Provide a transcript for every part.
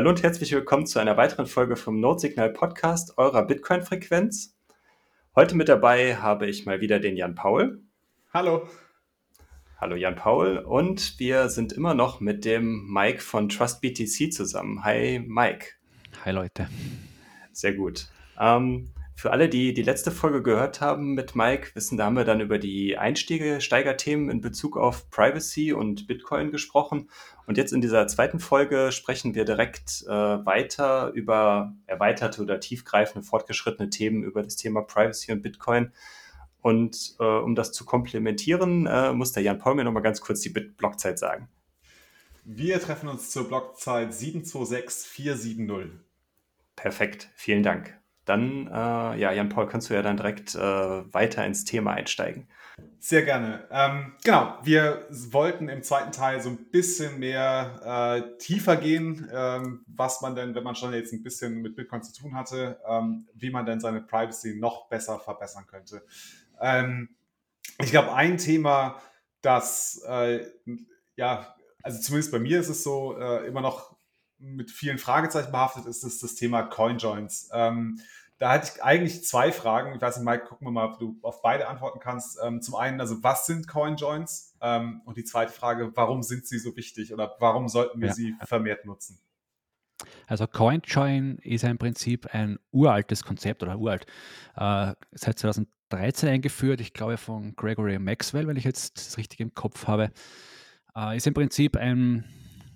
Hallo und herzlich willkommen zu einer weiteren Folge vom Notsignal Podcast eurer Bitcoin-Frequenz. Heute mit dabei habe ich mal wieder den Jan Paul. Hallo. Hallo Jan Paul und wir sind immer noch mit dem Mike von TrustBTC zusammen. Hi Mike. Hi Leute. Sehr gut. Ähm, für alle, die die letzte Folge gehört haben mit Mike, wissen, da haben wir dann über die Einstiege-Steigerthemen in Bezug auf Privacy und Bitcoin gesprochen. Und jetzt in dieser zweiten Folge sprechen wir direkt äh, weiter über erweiterte oder tiefgreifende, fortgeschrittene Themen über das Thema Privacy und Bitcoin. Und äh, um das zu komplementieren, äh, muss der Jan Paul mir nochmal ganz kurz die Bit-Blockzeit sagen. Wir treffen uns zur Blockzeit 726470. Perfekt, vielen Dank. Dann, äh, ja, Jan-Paul, kannst du ja dann direkt äh, weiter ins Thema einsteigen. Sehr gerne. Ähm, genau, wir wollten im zweiten Teil so ein bisschen mehr äh, tiefer gehen, ähm, was man denn, wenn man schon jetzt ein bisschen mit Bitcoin zu tun hatte, ähm, wie man denn seine Privacy noch besser verbessern könnte. Ähm, ich glaube, ein Thema, das, äh, ja, also zumindest bei mir ist es so, äh, immer noch mit vielen Fragezeichen behaftet ist, ist das Thema CoinJoins. Ähm, da hatte ich eigentlich zwei Fragen. Ich weiß nicht, Mike, gucken wir mal, ob du auf beide antworten kannst. Ähm, zum einen, also was sind CoinJoins? Ähm, und die zweite Frage, warum sind sie so wichtig oder warum sollten wir ja. sie vermehrt nutzen? Also CoinJoin ist im Prinzip ein uraltes Konzept oder uralt. Äh, seit 2013 eingeführt, ich glaube von Gregory Maxwell, wenn ich jetzt das richtig im Kopf habe. Äh, ist im Prinzip ein,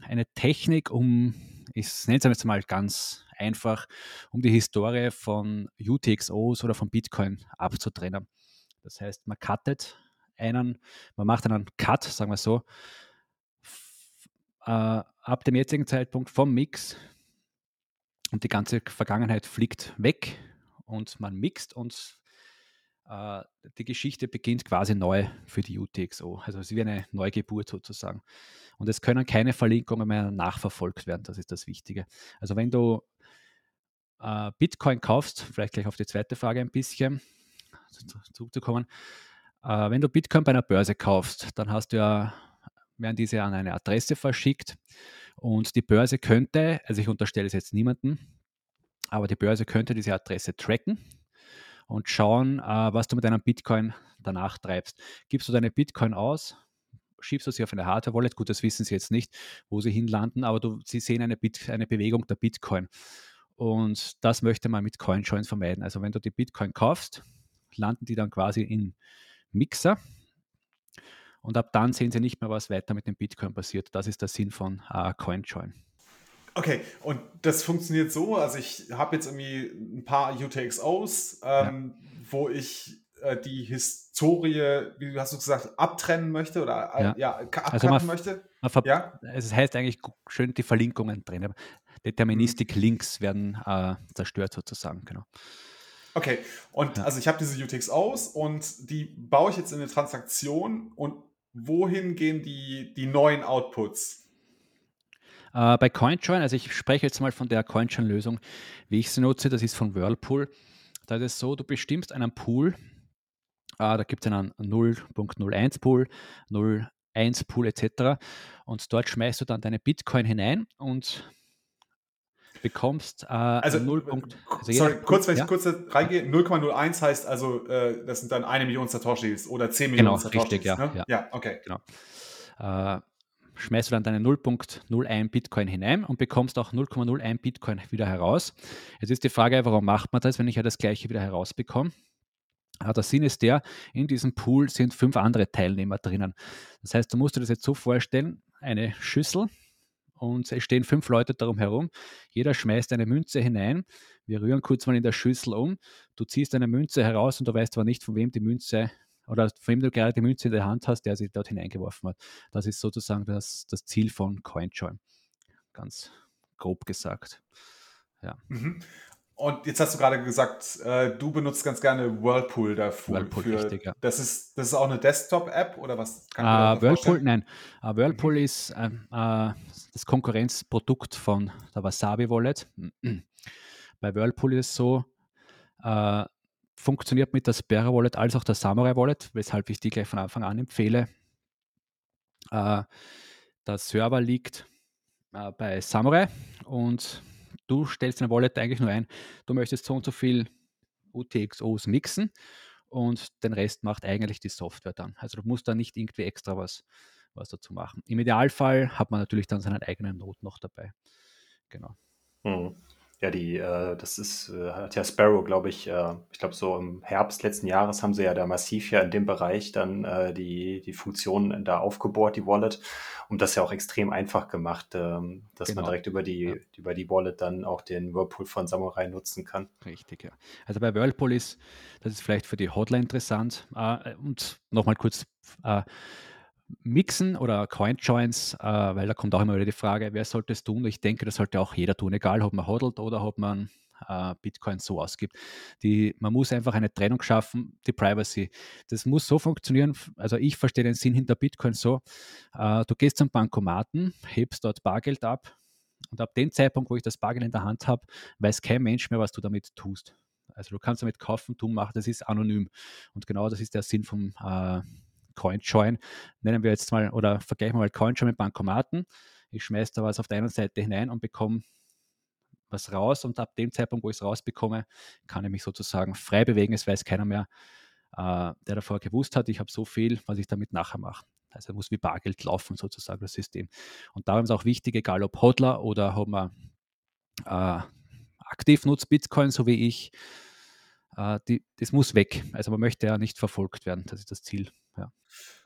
eine Technik, um, ich nenne es jetzt mal ganz einfach, um die Historie von UTXOs oder von Bitcoin abzutrennen. Das heißt, man cuttet einen, man macht einen Cut, sagen wir so, äh, ab dem jetzigen Zeitpunkt vom Mix und die ganze Vergangenheit fliegt weg und man mixt und äh, die Geschichte beginnt quasi neu für die UTXO. Also es ist wie eine Neugeburt sozusagen. Und es können keine Verlinkungen mehr nachverfolgt werden, das ist das Wichtige. Also wenn du äh, Bitcoin kaufst, vielleicht gleich auf die zweite Frage ein bisschen zurückzukommen, äh, wenn du Bitcoin bei einer Börse kaufst, dann hast du ja, werden diese an eine Adresse verschickt und die Börse könnte, also ich unterstelle es jetzt niemandem, aber die Börse könnte diese Adresse tracken und schauen, äh, was du mit deinem Bitcoin danach treibst. Gibst du deine Bitcoin aus, schiebst du sie auf eine Hardware-Wallet, gut, das wissen sie jetzt nicht, wo sie hinlanden, aber du, sie sehen eine, Bit, eine Bewegung der Bitcoin. Und das möchte man mit CoinJoins vermeiden. Also wenn du die Bitcoin kaufst, landen die dann quasi in Mixer. Und ab dann sehen sie nicht mehr, was weiter mit dem Bitcoin passiert. Das ist der Sinn von äh, CoinJoin. Okay, und das funktioniert so, also ich habe jetzt irgendwie ein paar UTXOs, ähm, ja. wo ich äh, die Historie, wie hast du gesagt, abtrennen möchte oder äh, ja, ja abtrennen also möchte ja? Es heißt eigentlich schön die Verlinkungen drin. Deterministik mhm. Links werden äh, zerstört sozusagen, genau. Okay, und ja. also ich habe diese UTX aus und die baue ich jetzt in eine Transaktion und wohin gehen die, die neuen Outputs? Äh, bei CoinJoin, also ich spreche jetzt mal von der CoinJoin-Lösung, wie ich sie nutze, das ist von Whirlpool. Da ist es so, du bestimmst einen Pool, äh, da gibt es einen 0.01-Pool, Pool etc. Und dort schmeißt du dann deine Bitcoin hinein und bekommst äh, also, 0. Äh, also sorry, kurz, wenn ja? ich kurz reingehe, 0,01 heißt also, äh, das sind dann eine Million Satoshis oder 10 Millionen genau, Satoshis. Richtig, ja, ne? ja. ja okay. Genau. Äh, schmeißt du dann deine 0.01 Bitcoin hinein und bekommst auch 0,01 Bitcoin wieder heraus. Jetzt ist die Frage, warum macht man das, wenn ich ja das gleiche wieder herausbekomme? Der Sinn ist der, in diesem Pool sind fünf andere Teilnehmer drinnen. Das heißt, du musst dir das jetzt so vorstellen, eine Schüssel, und es stehen fünf Leute darum herum. Jeder schmeißt eine Münze hinein. Wir rühren kurz mal in der Schüssel um. Du ziehst eine Münze heraus und du weißt aber nicht, von wem die Münze oder von wem du gerade die Münze in der Hand hast, der sie dort hineingeworfen hat. Das ist sozusagen das, das Ziel von CoinJoin. Ganz grob gesagt. Ja. Und jetzt hast du gerade gesagt, äh, du benutzt ganz gerne Whirlpool dafür. Whirlpool, richtig, ja. Das ist, das ist auch eine Desktop-App oder was? Kann uh, Whirlpool, nein. Uh, Whirlpool mhm. ist uh, das Konkurrenzprodukt von der Wasabi Wallet. Bei Whirlpool ist es so, funktioniert mit der Sparrow Wallet als auch der Samurai Wallet, weshalb ich die gleich von Anfang an empfehle. der Server liegt äh, bei Samurai und du stellst deine Wallet eigentlich nur ein, du möchtest so und so viel UTXOs mixen und den Rest macht eigentlich die Software dann. Also du musst da nicht irgendwie extra was, was dazu machen. Im Idealfall hat man natürlich dann seinen eigenen Node noch dabei. Genau. Hm. Ja, die, äh, das ist, äh, hat ja Sparrow, glaube ich, äh, ich glaube, so im Herbst letzten Jahres haben sie ja da massiv ja in dem Bereich dann äh, die, die Funktionen da aufgebohrt, die Wallet, und das ja auch extrem einfach gemacht, ähm, dass man Genau. direkt über die, Ja. über die Wallet dann auch den Whirlpool von Samurai nutzen kann. Richtig, ja. Also bei Whirlpool ist, das ist vielleicht für die Hotline interessant. Äh, und nochmal kurz äh, mixen oder Coin-Joins, äh, weil da kommt auch immer wieder die Frage, wer sollte es tun? Ich denke, das sollte auch jeder tun, egal ob man hodelt oder ob man äh, Bitcoin so ausgibt. Die, man muss einfach eine Trennung schaffen, die Privacy. Das muss so funktionieren, also ich verstehe den Sinn hinter Bitcoin so, äh, du gehst zum Bankomaten, hebst dort Bargeld ab und ab dem Zeitpunkt, wo ich das Bargeld in der Hand habe, weiß kein Mensch mehr, was du damit tust. Also du kannst damit kaufen, tun, machen, das ist anonym. Und genau das ist der Sinn vom äh, CoinJoin. Nennen wir jetzt mal oder vergleichen wir mal CoinJoin mit Bankomaten. Ich schmeiße da was auf der einen Seite hinein und bekomme was raus und ab dem Zeitpunkt, wo ich es rausbekomme, kann ich mich sozusagen frei bewegen. Es weiß keiner mehr, äh, der davor gewusst hat, ich habe so viel, was ich damit nachher mache. Also muss wie Bargeld laufen, sozusagen das System. Und darum ist auch wichtig, egal ob Hodler oder ob man äh, aktiv nutzt Bitcoin, so wie ich, äh, die, das muss weg. Also man möchte ja nicht verfolgt werden. Das ist das Ziel. Ja.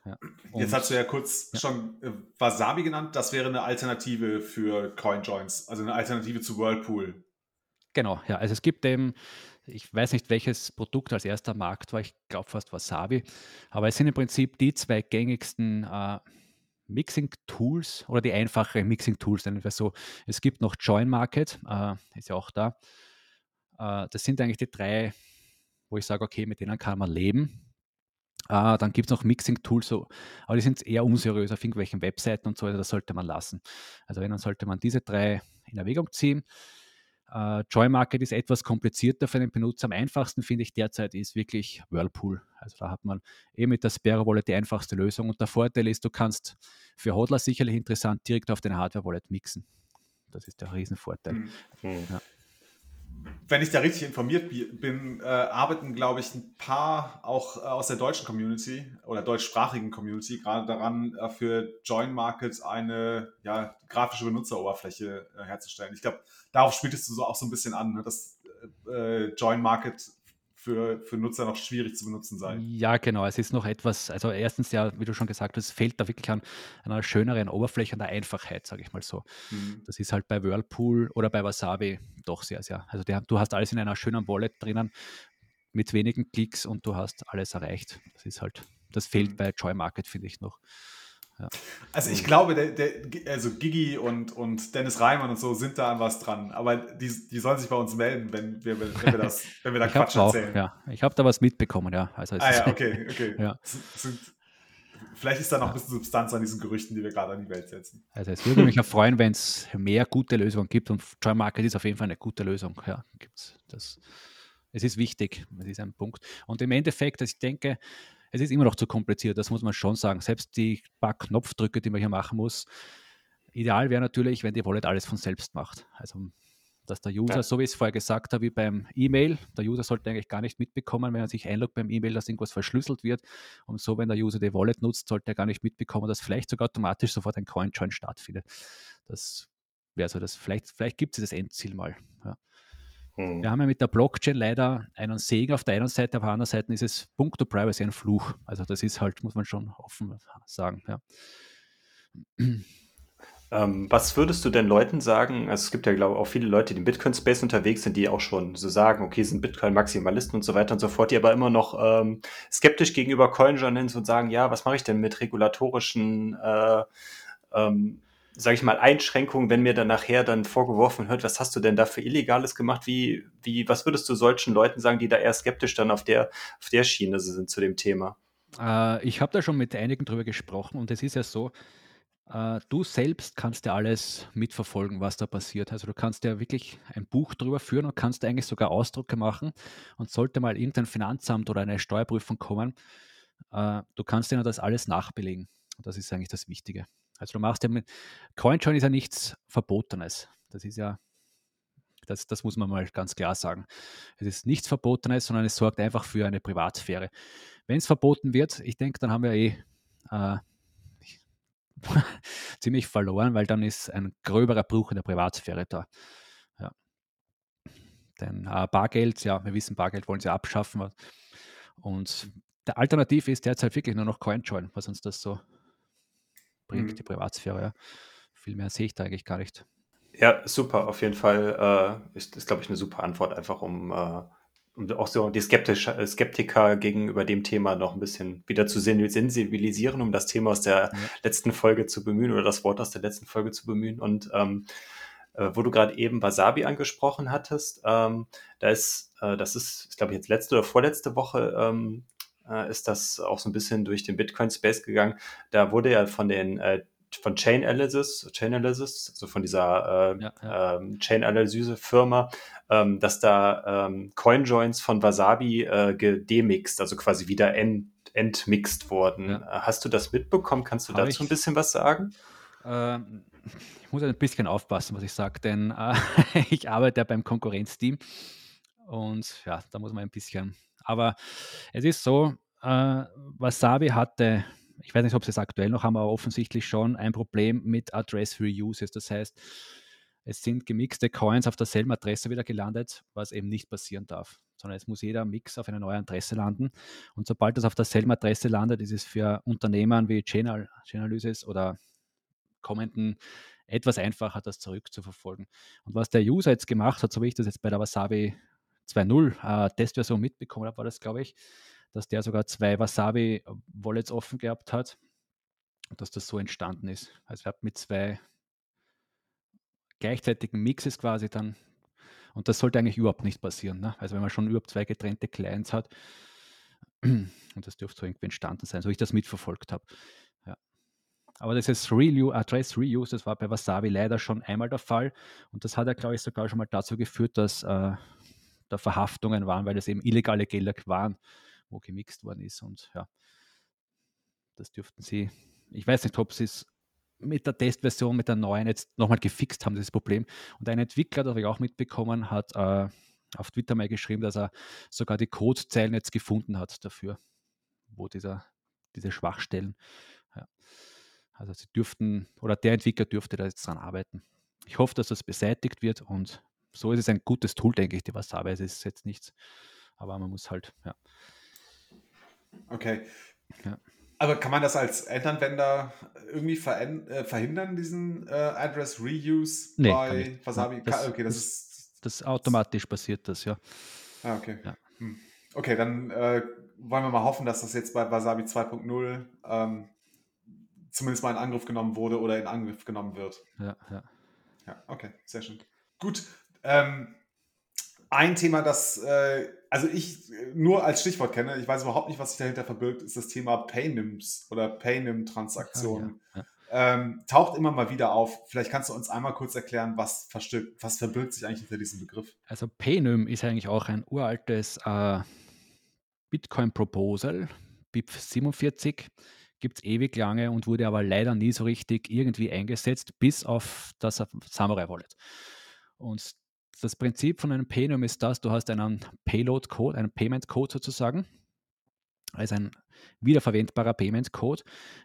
Ja. Jetzt hast du ja kurz ja. schon äh, Wasabi genannt. Das wäre eine Alternative für CoinJoins, also eine Alternative zu Whirlpool. Genau, ja. Also es gibt eben, ich weiß nicht, welches Produkt als erster Markt war, ich glaube fast Wasabi, aber es sind im Prinzip die zwei gängigsten äh, Mixing-Tools oder die einfachen Mixing-Tools, nennen wir so. Es gibt noch Join Market, äh, ist ja auch da. Äh, das sind eigentlich die drei, wo ich sage, okay, mit denen kann man leben. Äh, dann gibt es noch Mixing-Tools, so, aber die sind eher unseriös auf irgendwelchen Webseiten und so, also das sollte man lassen. Also wenn, dann sollte man diese drei in Erwägung ziehen. Äh, Joy Market ist etwas komplizierter für den Benutzer. Am einfachsten finde ich derzeit ist wirklich Whirlpool. Also da hat man eben mit der Sparrow Wallet die einfachste Lösung. Und der Vorteil ist, du kannst für Hodler sicherlich interessant direkt auf den Hardware Wallet mixen. Das ist der Riesenvorteil. Hm. Hm. Wenn ich da richtig informiert bi- bin, äh, arbeiten, glaube ich, ein paar auch äh, aus der deutschen Community oder deutschsprachigen Community gerade daran, äh, für Join Market eine ja, grafische Benutzeroberfläche äh, herzustellen. Ich glaube, darauf spieltest du so auch so ein bisschen an, ne, dass äh, Join Market für, für Nutzer noch schwierig zu benutzen sei. Ja, genau. Es ist noch etwas, also erstens ja, wie du schon gesagt hast, es fehlt da wirklich an einer schöneren Oberfläche, an der Einfachheit, sage ich mal so. Hm. Das ist halt bei Whirlpool oder bei Wasabi doch sehr, sehr. Also der, du hast alles in einer schönen Wallet drinnen mit wenigen Klicks und du hast alles erreicht. Das ist halt, das fehlt Mhm. bei Joy Market, finde ich noch. Also ich glaube, der, der, also Gigi und, und Dennis Reimann und so sind da an was dran. Aber die, die sollen sich bei uns melden, wenn wir, wenn wir, das, wenn wir da Ich habe Quatsch auch, erzählen. ja, ich habe da was mitbekommen, ja. Also Ah ja, okay, okay. Ja. Sind, vielleicht ist da noch ein bisschen Substanz an diesen Gerüchten, die wir gerade an die Welt setzen. also es würde mich ja freuen, wenn es mehr gute Lösungen gibt und Joy Market ist auf jeden Fall eine gute Lösung. Ja, gibt's das. Es ist wichtig, es ist ein Punkt. Und im Endeffekt, also ich denke, es ist immer noch zu kompliziert, das muss man schon sagen. Selbst die paar Knopfdrücke, die man hier machen muss, ideal wäre natürlich, wenn die Wallet alles von selbst macht. Also, dass der User, Ja. so wie ich es vorher gesagt habe, wie beim E-Mail, der User sollte eigentlich gar nicht mitbekommen, wenn er sich einloggt beim E-Mail, dass irgendwas verschlüsselt wird. Und so, wenn der User die Wallet nutzt, sollte er gar nicht mitbekommen, dass vielleicht sogar automatisch sofort ein Coin-Join stattfindet. Das wäre so das, vielleicht, vielleicht gibt es das Endziel mal. Ja. Hm. Wir haben ja mit der Blockchain leider einen Segen auf der einen Seite, auf der anderen Seite ist es puncto Privacy ein Fluch. Also das ist halt, muss man schon offen sagen. Ja. Ähm, was würdest du denn Leuten sagen? Also es gibt ja, glaube ich, auch viele Leute, die im Bitcoin-Space unterwegs sind, die auch schon so sagen, okay, sind Bitcoin-Maximalisten und so weiter und so fort, die aber immer noch ähm, skeptisch gegenüber CoinJournals und sagen, ja, was mache ich denn mit regulatorischen, äh, ähm, sage ich mal, Einschränkungen, wenn mir dann nachher dann vorgeworfen wird, was hast du denn da für Illegales gemacht? Wie, wie, was würdest du solchen Leuten sagen, die da eher skeptisch dann auf der, auf der Schiene sind zu dem Thema? Äh, ich habe da schon mit einigen drüber gesprochen und es ist ja so, äh, du selbst kannst ja alles mitverfolgen, was da passiert. Also du kannst ja wirklich ein Buch drüber führen und kannst eigentlich sogar Ausdrucke machen und sollte mal irgendein Finanzamt oder eine Steuerprüfung kommen, äh, du kannst ihnen das alles nachbelegen. Das ist eigentlich das Wichtige. Also du machst ja mit CoinJoin ist ja nichts Verbotenes. Das ist ja, das, das muss man mal ganz klar sagen. Es ist nichts Verbotenes, sondern es sorgt einfach für eine Privatsphäre. Wenn es verboten wird, ich denke, dann haben wir eh äh, ziemlich verloren, weil dann ist ein gröberer Bruch in der Privatsphäre da. Ja. Denn äh, Bargeld, ja, wir wissen, Bargeld wollen sie abschaffen. Und der Alternativ ist derzeit wirklich nur noch CoinJoin, was uns das so bringt, mhm. die Privatsphäre. Ja. Viel mehr sehe ich da eigentlich gar nicht. Ja, super, auf jeden Fall äh, ist, ist glaube ich, eine super Antwort, einfach um, äh, um auch so die Skeptisch, Skeptiker gegenüber dem Thema noch ein bisschen wieder zu sensibilisieren, um das Thema aus der ja. letzten Folge zu bemühen oder das Wort aus der letzten Folge zu bemühen. Und ähm, äh, wo du gerade eben Wasabi angesprochen hattest, ähm, da ist, äh, das ist, ist glaube ich, jetzt letzte oder vorletzte Woche ähm, äh, ist das auch so ein bisschen durch den Bitcoin-Space gegangen. Da wurde ja von den äh, von Chain Analysis, Chain Analysis, also von dieser äh, ja, ja. Ähm, Chain Analyse Firma, ähm, dass da ähm, Coinjoins von Wasabi äh, gedemixt, also quasi wieder ent, entmixt wurden. Ja. Äh, hast du das mitbekommen? Kannst du Hab dazu ich, ein bisschen was sagen? Ähm, ich muss ein bisschen aufpassen, was ich sage, denn äh, ich arbeite ja beim Konkurrenzteam und ja, da muss man ein bisschen. Aber es ist so, äh, Wasabi hatte ich weiß nicht, ob sie es aktuell noch haben, aber offensichtlich schon ein Problem mit Address Reuses. Das heißt, es sind gemixte Coins auf derselben Adresse wieder gelandet, was eben nicht passieren darf, sondern es muss jeder Mix auf einer neuen Adresse landen. Und sobald das auf derselben Adresse landet, ist es für Unternehmen wie Chainalysis oder kommenden etwas einfacher, das zurückzuverfolgen. Und was der User jetzt gemacht hat, so wie ich das jetzt bei der Wasabi 2.0 äh, Testversion mitbekommen habe, war das, glaube ich, dass der sogar zwei Wasabi-Wallets offen gehabt hat und dass das so entstanden ist. Also er hat mit zwei gleichzeitigen Mixes quasi dann, und das sollte eigentlich überhaupt nicht passieren. Ne? Also wenn man schon überhaupt zwei getrennte Clients hat, und das dürfte so irgendwie entstanden sein, so ich das mitverfolgt habe. Aber das ist Reuse, Address Reuse, das war bei Wasabi leider schon einmal der Fall. Und das hat ja, glaube ich, sogar schon mal dazu geführt, dass äh, da Verhaftungen waren, weil das eben illegale Gelder waren wo gemixt worden ist. Und ja, das dürften sie, ich weiß nicht, ob sie es mit der Testversion, mit der neuen jetzt nochmal gefixt haben, dieses Problem. Und ein Entwickler, das habe ich auch mitbekommen, hat äh, auf Twitter mal geschrieben, dass er sogar die Codezeilen jetzt gefunden hat dafür, wo dieser, diese Schwachstellen. Ja. Also sie dürften, oder der Entwickler dürfte da jetzt dran arbeiten. Ich hoffe, dass das beseitigt wird und so ist es ein gutes Tool, denke ich, die Wasabi. Es ist jetzt nichts, aber man muss halt, ja, Okay. Ja. Aber kann man das als Endanwender irgendwie äh, verhindern, diesen äh, Address Reuse nee, bei Wasabi? Das, okay, das, das, ist. Das automatisch passiert das, ja. Ah, okay. Ja. Hm. Okay, dann äh, wollen wir mal hoffen, dass das jetzt bei Wasabi 2.0 ähm, zumindest mal in Angriff genommen wurde oder in Angriff genommen wird. Ja, ja. Ja, okay, sehr schön. Gut. Ähm, ein Thema, das äh, also ich nur als Stichwort kenne, ich weiß überhaupt nicht, was sich dahinter verbirgt, ist das Thema Paynims oder Paynim-Transaktionen. Ja, ja, ja. ähm, taucht immer mal wieder auf. Vielleicht kannst du uns einmal kurz erklären, was, was verbirgt sich eigentlich hinter diesem Begriff? Also Paynim ist eigentlich auch ein uraltes äh, Bitcoin-Proposal, BIP 47 gibt es ewig lange und wurde aber leider nie so richtig irgendwie eingesetzt, bis auf das Samurai Wallet. Und das Prinzip von einem Paynom ist das, du hast einen Payload-Code, einen Payment-Code sozusagen, also ein wiederverwendbarer Payment-Code.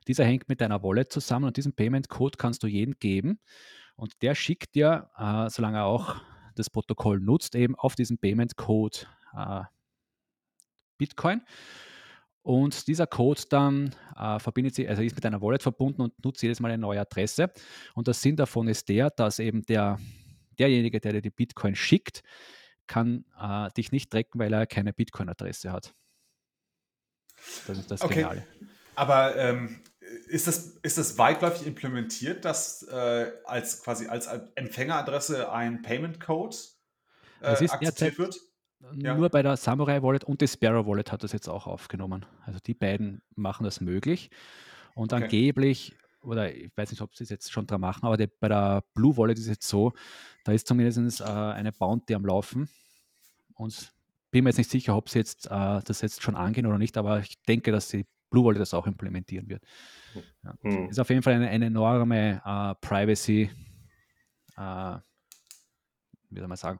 Dieser hängt mit deiner Wallet zusammen und diesen Payment-Code kannst du jedem geben und der schickt dir, äh, solange er auch das Protokoll nutzt, eben auf diesen Payment-Code äh, Bitcoin. Und dieser Code dann äh, verbindet sich, also ist mit einer Wallet verbunden und nutzt jedes Mal eine neue Adresse. Und der Sinn davon ist der, dass eben der derjenige, der dir die Bitcoin schickt, kann äh, dich nicht tracken, weil er keine Bitcoin-Adresse hat. Das ist das okay. Geniale. Aber ähm, ist, das, ist das weitläufig implementiert, dass äh, als quasi als Empfängeradresse ein Payment Code äh, akzeptiert wird? Nur ja. bei der Samurai Wallet und die Sparrow Wallet hat das jetzt auch aufgenommen. Also die beiden machen das möglich. Und okay. angeblich oder ich weiß nicht, ob sie es jetzt schon dran machen, aber die, bei der Blue Wallet ist es jetzt so, da ist zumindest äh, eine Bounty am Laufen und bin mir jetzt nicht sicher, ob sie jetzt äh, das jetzt schon angehen oder nicht, aber ich denke, dass sie Blue Wallet das auch implementieren wird. Ja. Hm. Ist auf jeden Fall eine, eine enorme äh, Privacy, äh, wie soll man sagen,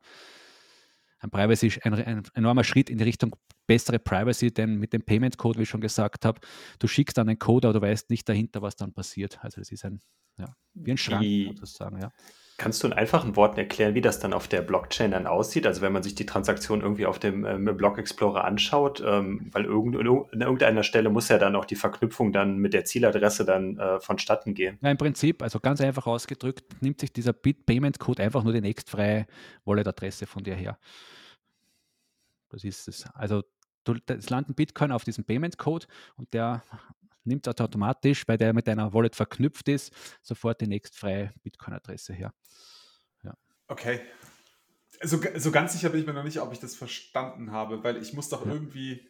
ein Privacy, ein, ein, enormer Schritt in die Richtung bessere Privacy, denn mit dem Payment Code, wie ich schon gesagt habe, du schickst dann einen Code, aber du weißt nicht dahinter, was dann passiert. Also das ist ein, ja, wie ein Schrank, sozusagen, ja. Kannst du in einfachen Worten erklären, wie das dann auf der Blockchain dann aussieht? Also wenn man sich die Transaktion irgendwie auf dem ähm, Block Explorer anschaut, ähm, weil irgend, an irgendeiner Stelle muss ja dann auch die Verknüpfung dann mit der Zieladresse dann äh, vonstatten gehen. Ja, im Prinzip, also ganz einfach ausgedrückt, nimmt sich dieser Bit-Payment-Code einfach nur die nächstfreie Wallet-Adresse von dir her. Das ist es. Also du, es landen Bitcoin auf diesem Payment-Code und der nimmt das automatisch, weil der mit deiner Wallet verknüpft ist, sofort die nächstfreie Bitcoin-Adresse her. Okay. So, so ganz sicher bin ich mir noch nicht, ob ich das verstanden habe, weil ich muss doch Ja. irgendwie.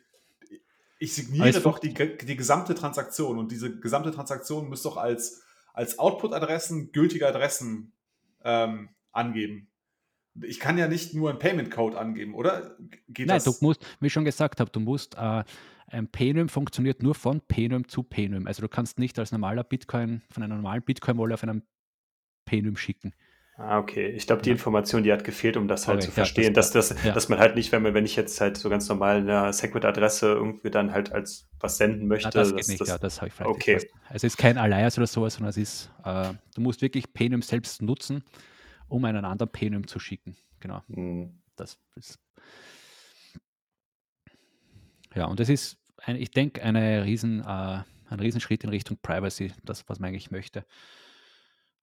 Ich signiere doch die, die gesamte Transaktion und diese gesamte Transaktion muss doch als, als Output-Adressen gültige Adressen ähm, angeben. Ich kann ja nicht nur einen Payment-Code angeben, oder? Geht Nein, das? du musst, wie ich schon gesagt habe, du musst, äh, ein Paynym funktioniert nur von Paynym zu Paynym. Also du kannst nicht als normaler Bitcoin, von einer normalen Bitcoin-Wallet auf einem Paynym schicken. Ah, okay. Ich glaube, die Ja. Information, die hat gefehlt, um das halt Okay, zu ja, verstehen, das- dass, das, ja. dass man halt nicht, wenn man, wenn ich jetzt halt so ganz normal eine Segwit-Adresse irgendwie dann halt als was senden möchte, Na, das geht dass nicht, das- ja, das habe ich falsch Okay. Also es ist kein Alias oder sowas, sondern es ist, äh, du musst wirklich Paynym selbst nutzen, um einen anderen Paynym zu schicken. Genau, Hm. das ist. Ja, und das ist, ein, ich denke, eine riesen, äh, ein Riesenschritt in Richtung Privacy, das, was man eigentlich möchte.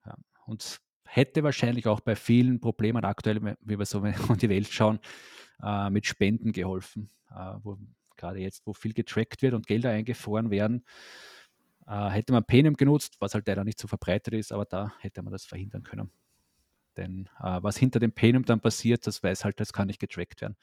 Ja, und hätte wahrscheinlich auch bei vielen Problemen aktuell, wie wir so um die Welt schauen, äh, mit Spenden geholfen, äh, wo gerade jetzt, wo viel getrackt wird und Gelder eingefroren werden, äh, hätte man Paynim genutzt, was halt leider nicht so verbreitet ist, aber da hätte man das verhindern können. Denn äh, was hinter dem Paynim dann passiert, das weiß halt, das kann nicht getrackt werden.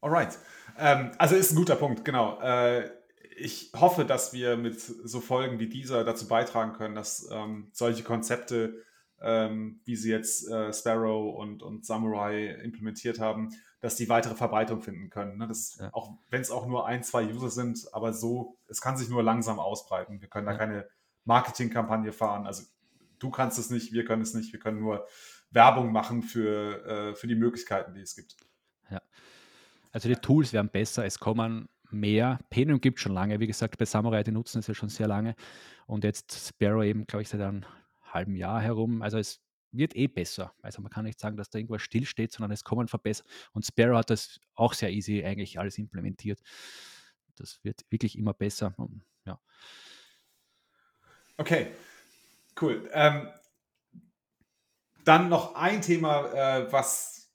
Alright. Ähm, also ist ein guter Punkt, genau. Äh, ich hoffe, dass wir mit so Folgen wie dieser dazu beitragen können, dass ähm, solche Konzepte, ähm, wie sie jetzt äh, Sparrow und, und Samurai implementiert haben, dass die weitere Verbreitung finden können. Ne? Das, Ja. Auch wenn es auch nur ein, zwei User sind, aber so, es kann sich nur langsam ausbreiten. Wir können da Ja. keine Marketingkampagne fahren. Also du kannst es nicht, wir können es nicht. Wir können nur Werbung machen für, äh, für die Möglichkeiten, die es gibt. Also die Tools werden besser, es kommen mehr. Paynim gibt es schon lange, wie gesagt, bei Samurai, die nutzen es ja schon sehr lange. Und jetzt Sparrow eben, glaube ich, seit einem halben Jahr herum. Also es wird eh besser. Also man kann nicht sagen, dass da irgendwas stillsteht, sondern es kommen Verbesserungen. Und Sparrow hat das auch sehr easy eigentlich alles implementiert. Das wird wirklich immer besser. Und, ja. Okay, cool. Ähm, dann noch ein Thema, äh, was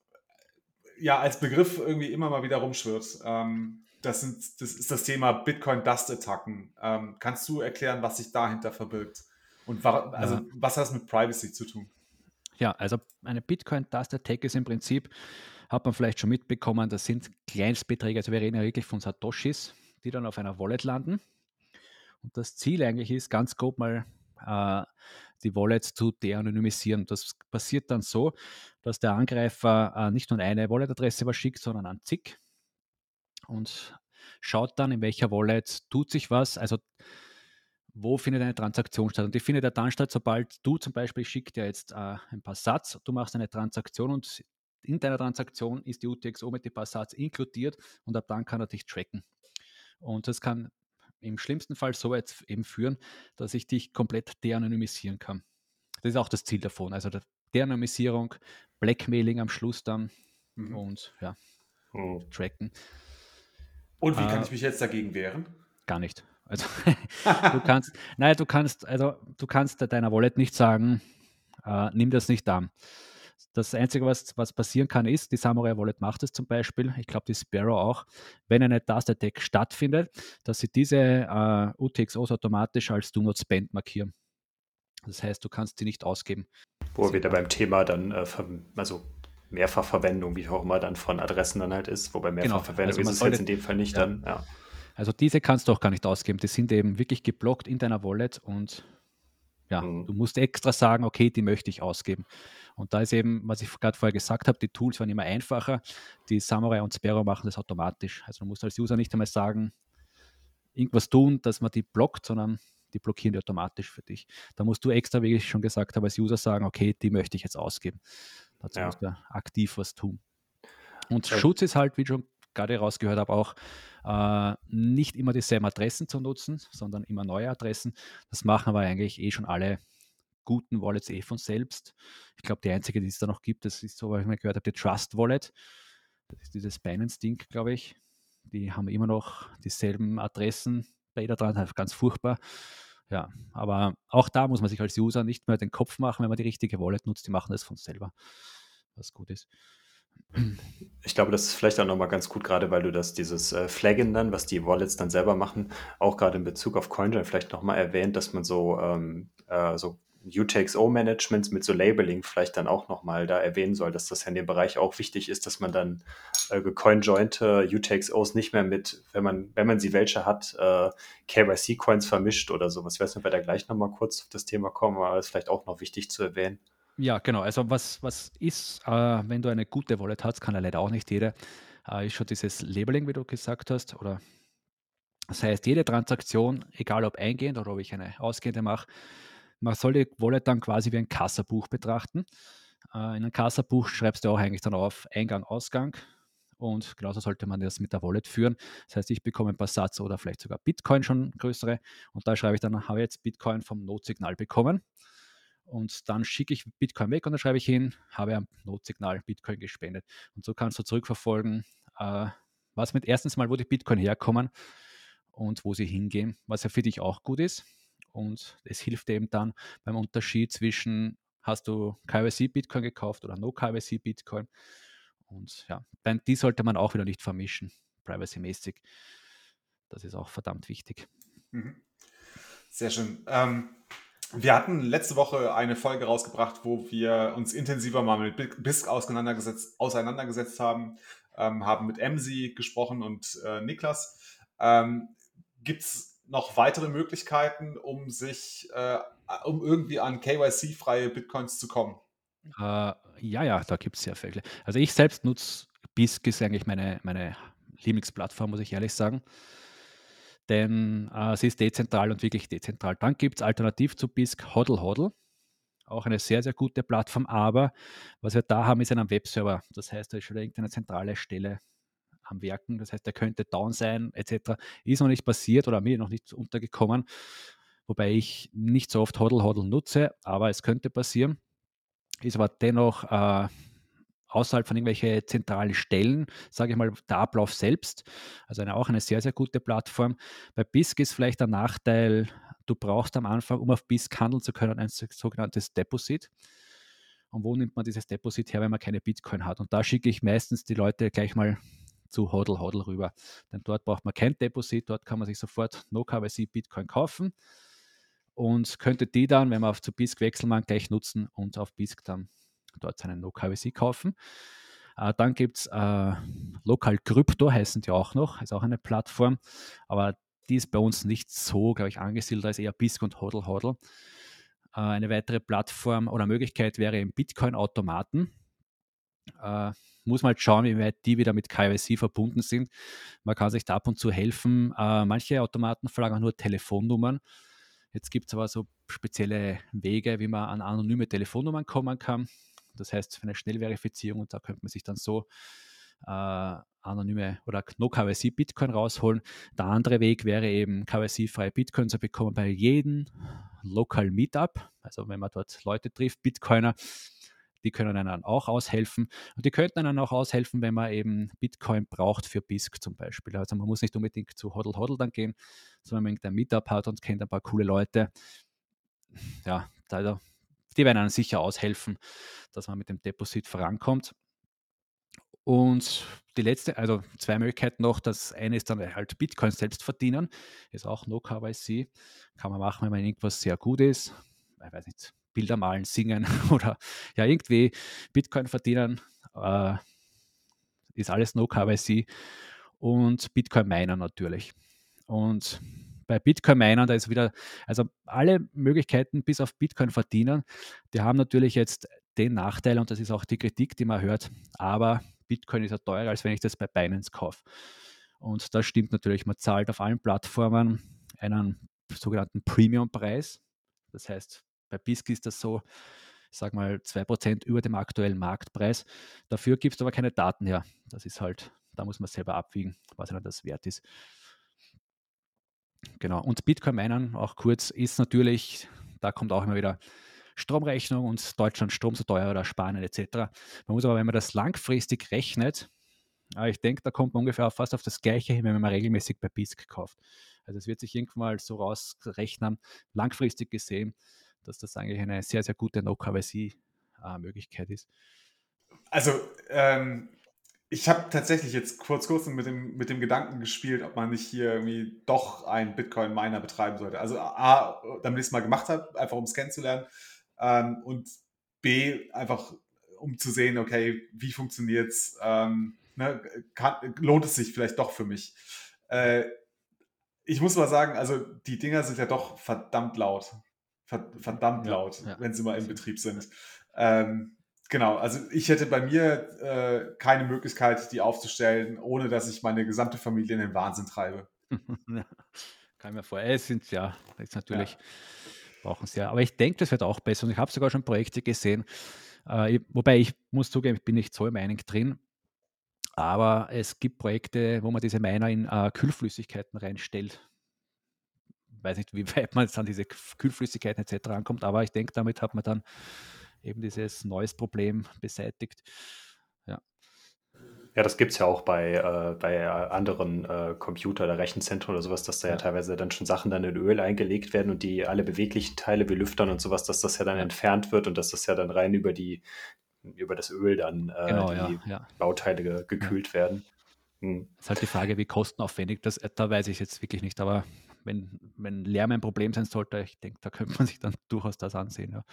ja als Begriff irgendwie immer mal wieder rumschwirrt. Ähm, das, sind, das ist das Thema Bitcoin-Dust-Attacken. Ähm, kannst du erklären, was sich dahinter verbirgt? Und wa also, Ja. was hat das mit Privacy zu tun? Ja, also eine Bitcoin-Dust-Attack ist im Prinzip, hat man vielleicht schon mitbekommen, das sind Kleinstbeträge, also wir reden ja wirklich von Satoshis, die dann auf einer Wallet landen. Und das Ziel eigentlich ist, ganz grob mal äh, die Wallet zu de-anonymisieren. Das passiert dann so, dass der Angreifer äh, nicht nur eine Wallet-Adresse verschickt, sondern an zig und schaut dann, in welcher Wallet tut sich was. Also wo findet eine Transaktion statt? Und die findet ja dann statt, sobald du zum Beispiel schickt dir jetzt äh, ein paar Satz, du machst eine Transaktion und in deiner Transaktion ist die UTXO mit den paar Satz inkludiert und ab dann kann er dich tracken. Und das kann im schlimmsten Fall so weit eben führen, dass ich dich komplett de-anonymisieren kann. Das ist auch das Ziel davon. Also der De-Anonymisierung, Blackmailing am Schluss dann Mhm. und ja, Hm. tracken. Und wie kann Äh, ich mich jetzt dagegen wehren? Gar nicht. Also du kannst, nein, du kannst, also du kannst deiner Wallet nicht sagen, äh, nimm das nicht an. Das Einzige, was, was passieren kann, ist, die Samurai Wallet macht es zum Beispiel, ich glaube die Sparrow auch, wenn eine Dust-Attack stattfindet, dass sie diese äh, UTXOs automatisch als Do Not Spend markieren. Das heißt, du kannst die nicht ausgeben. Wo wir wieder beim Thema dann, äh, also Mehrfachverwendung, wie auch immer dann von Adressen dann halt ist, wobei Genau, Mehrfachverwendung also ist man es jetzt in dem Fall nicht ja. dann, ja. Also diese kannst du auch gar nicht ausgeben. Die sind eben wirklich geblockt in deiner Wallet und ja, Mhm. du musst extra sagen, okay, die möchte ich ausgeben. Und da ist eben, was ich gerade vorher gesagt habe, die Tools werden immer einfacher. Die Samurai und Sparrow machen das automatisch. Also du musst als User nicht einmal sagen, irgendwas tun, dass man die blockt, sondern die blockieren die automatisch für dich. Da musst du extra, wie ich schon gesagt habe, als User sagen, okay, die möchte ich jetzt ausgeben. Dazu ja. musst du aktiv was tun. Und ja. Schutz ist halt, wie schon gerade rausgehört habe, auch äh, nicht immer dieselben Adressen zu nutzen, sondern immer neue Adressen. Das machen aber eigentlich eh schon alle guten Wallets eh von selbst. Ich glaube, die einzige, die es da noch gibt, das ist so, was ich mal gehört habe, die Trust Wallet. Das ist dieses Binance-Ding, glaube ich. Die haben immer noch dieselben Adressen bei jeder dran, ganz furchtbar. Ja, aber auch da muss man sich als User nicht mehr den Kopf machen, wenn man die richtige Wallet nutzt. Die machen das von selber, was gut ist. Ich glaube, das ist vielleicht auch nochmal ganz gut, gerade weil du das, dieses äh, Flaggen dann, was die Wallets dann selber machen, auch gerade in Bezug auf CoinJoin vielleicht nochmal erwähnt, dass man so, ähm, äh, so UTXO-Managements mit so Labeling vielleicht dann auch nochmal da erwähnen soll, dass das ja in dem Bereich auch wichtig ist, dass man dann äh, gecoinjointe UTXOs nicht mehr mit, wenn man, wenn man sie welche hat, äh, KYC-Coins vermischt oder sowas. Ich weiß nicht, ob wir da gleich nochmal kurz auf das Thema kommen, aber das ist vielleicht auch noch wichtig zu erwähnen. Ja, genau. Also was, was ist, äh, wenn du eine gute Wallet hast, kann ja leider auch nicht jeder, äh, ist schon dieses Labeling, wie du gesagt hast, oder das heißt, jede Transaktion, egal ob eingehend oder ob ich eine ausgehende mache, man soll die Wallet dann quasi wie ein Kassabuch betrachten. Äh, in einem Kassabuch schreibst du auch eigentlich dann auf Eingang, Ausgang. Und genauso sollte man das mit der Wallet führen. Das heißt, ich bekomme ein paar Satz oder vielleicht sogar Bitcoin schon größere. Und da schreibe ich dann, habe ich jetzt Bitcoin vom Notsignal bekommen. Und dann schicke ich Bitcoin weg und dann schreibe ich hin, habe am Notsignal Bitcoin gespendet. Und so kannst du zurückverfolgen, äh, was mit erstens mal, wo die Bitcoin herkommen und wo sie hingehen, was ja für dich auch gut ist. Und es hilft eben dann beim Unterschied zwischen, hast du KYC Bitcoin gekauft oder No KYC Bitcoin. Und ja, die sollte man auch wieder nicht vermischen, privacy-mäßig. Das ist auch verdammt wichtig. Mhm. Sehr schön. Ähm, wir hatten letzte Woche eine Folge rausgebracht, wo wir uns intensiver mal mit BISC auseinandergesetzt, auseinandergesetzt haben, ähm, haben mit Emsi gesprochen und äh, Niklas. Ähm, Gibt es noch weitere Möglichkeiten, um sich, äh, um irgendwie an KYC-freie Bitcoins zu kommen? Äh, ja, ja, da gibt es sehr viele. Also ich selbst nutze BISC, ist eigentlich meine, meine Lieblingsplattform, muss ich ehrlich sagen denn äh, sie ist dezentral und wirklich dezentral. Dann gibt es alternativ zu BISC Hodl Hodl, auch eine sehr, sehr gute Plattform, aber was wir da haben, ist ein Webserver. Das heißt, da ist schon irgendeine zentrale Stelle am Werken. Das heißt, der könnte down sein, etc. Ist noch nicht passiert oder mir noch nicht untergekommen, wobei ich nicht so oft Hodl Hodl nutze, aber es könnte passieren. Ist aber dennoch äh, außerhalb von irgendwelchen zentralen Stellen, sage ich mal, der Ablauf selbst. Also eine, auch eine sehr, sehr gute Plattform. Bei BISC ist vielleicht der Nachteil, du brauchst am Anfang, um auf BISC handeln zu können, ein sogenanntes Deposit. Und wo nimmt man dieses Deposit her, wenn man keine Bitcoin hat? Und da schicke ich meistens die Leute gleich mal zu Hodl Hodl rüber. Denn dort braucht man kein Deposit, dort kann man sich sofort No KYC Bitcoin kaufen und könnte die dann, wenn man auf zu BISC wechseln mag, gleich nutzen und auf BISC dann dort seinen No-KYC kaufen. Äh, dann gibt es äh, Lokal Krypto, heißen die auch noch, ist auch eine Plattform, aber die ist bei uns nicht so, glaube ich, angesiedelt, da ist eher BISC und Hodl Hodl. Äh, eine weitere Plattform oder Möglichkeit wäre im Bitcoin-Automaten. Äh, muss man halt schauen, wie weit die wieder mit KYC verbunden sind. Man kann sich da ab und zu helfen. Äh, manche Automaten verlangen nur Telefonnummern. Jetzt gibt es aber so spezielle Wege, wie man an anonyme Telefonnummern kommen kann. Das heißt, für eine Schnellverifizierung, da könnte man sich dann so äh, anonyme oder No-KYC Bitcoin rausholen. Der andere Weg wäre eben KYC-freie Bitcoin zu bekommen bei jedem Local Meetup. Also wenn man dort Leute trifft, Bitcoiner, die können einem dann auch aushelfen. Und die könnten einem auch aushelfen, wenn man eben Bitcoin braucht für BISC zum Beispiel. Also man muss nicht unbedingt zu Hodl Hodl dann gehen, sondern wenn man irgendein Meetup hat und kennt ein paar coole Leute. Ja, da, die werden einem sicher aushelfen, dass man mit dem Deposit vorankommt. Und die letzte, also zwei Möglichkeiten noch. Das eine ist dann halt Bitcoin selbst verdienen. Ist auch No KYC. Kann man machen, wenn man irgendwas sehr gut ist. Ich weiß nicht, Bilder malen, singen oder ja, irgendwie Bitcoin verdienen. Äh, ist alles No KYC. Und Bitcoin miner natürlich. Und bei Bitcoin-Minern, da ist wieder, also alle Möglichkeiten bis auf Bitcoin verdienen, die haben natürlich jetzt den Nachteil, und das ist auch die Kritik, die man hört, aber Bitcoin ist ja teurer, als wenn ich das bei Binance kaufe. Und das stimmt natürlich, man zahlt auf allen Plattformen einen sogenannten Premium-Preis. Das heißt, bei BISC ist das so, sage mal, 2% über dem aktuellen Marktpreis. Dafür gibt es aber keine Daten her. Das ist halt, da muss man selber abwiegen, was dann das wert ist. Genau. Und Bitcoin meinen, auch kurz, ist natürlich, da kommt auch immer wieder Stromrechnung und Deutschland Strom so teuer oder Spanien etc. Man muss aber, wenn man das langfristig rechnet, ich denke, da kommt man ungefähr fast auf das Gleiche hin, wenn man regelmäßig bei BISC kauft. Also es wird sich irgendwann mal so rausrechnen, langfristig gesehen, dass das eigentlich eine sehr, sehr gute No-KYC-Möglichkeit ist. Also ähm, ich habe tatsächlich jetzt kurz kurz mit dem, mit dem Gedanken gespielt, ob man nicht hier irgendwie doch einen Bitcoin-Miner betreiben sollte. Also A, damit ich es mal gemacht habe, einfach um es kennenzulernen. Ähm, und B, einfach um zu sehen, okay, wie funktioniert es, ähm, ne, lohnt es sich vielleicht doch für mich. Äh, ich muss mal sagen, also die Dinger sind ja doch verdammt laut. Verdammt ja, laut, ja. wenn sie mal im Betrieb sind. Ähm, genau, also ich hätte bei mir äh, keine Möglichkeit, die aufzustellen, ohne dass ich meine gesamte Familie in den Wahnsinn treibe. Kann mir vorstellen. Es sind ja, jetzt natürlich ja. brauchen sie ja. Aber ich denke, das wird auch besser. Und ich habe sogar schon Projekte gesehen, äh, wobei ich muss zugeben, ich bin nicht so im Mining drin. Aber es gibt Projekte, wo man diese Miner in äh, Kühlflüssigkeiten reinstellt. Ich weiß nicht, wie weit man jetzt an diese Kühlflüssigkeiten etc. ankommt, aber ich denke, damit hat man dann eben dieses neues Problem beseitigt. Ja. Ja, das gibt es ja auch bei, äh, bei anderen äh, Computer- oder Rechenzentren oder sowas, dass da ja. ja. teilweise dann schon Sachen dann in Öl eingelegt werden und die alle beweglichen Teile wie Lüftern und sowas, dass das ja dann entfernt wird und dass das ja dann rein über die über das Öl dann äh, genau, die ja. Bauteile ge gekühlt werden. Hm. Ist halt die Frage, wie kostenaufwendig das, äh, da weiß ich jetzt wirklich nicht, aber wenn, wenn Lärm ein Problem sein sollte, ich denke, da könnte man sich dann durchaus das ansehen. Ja.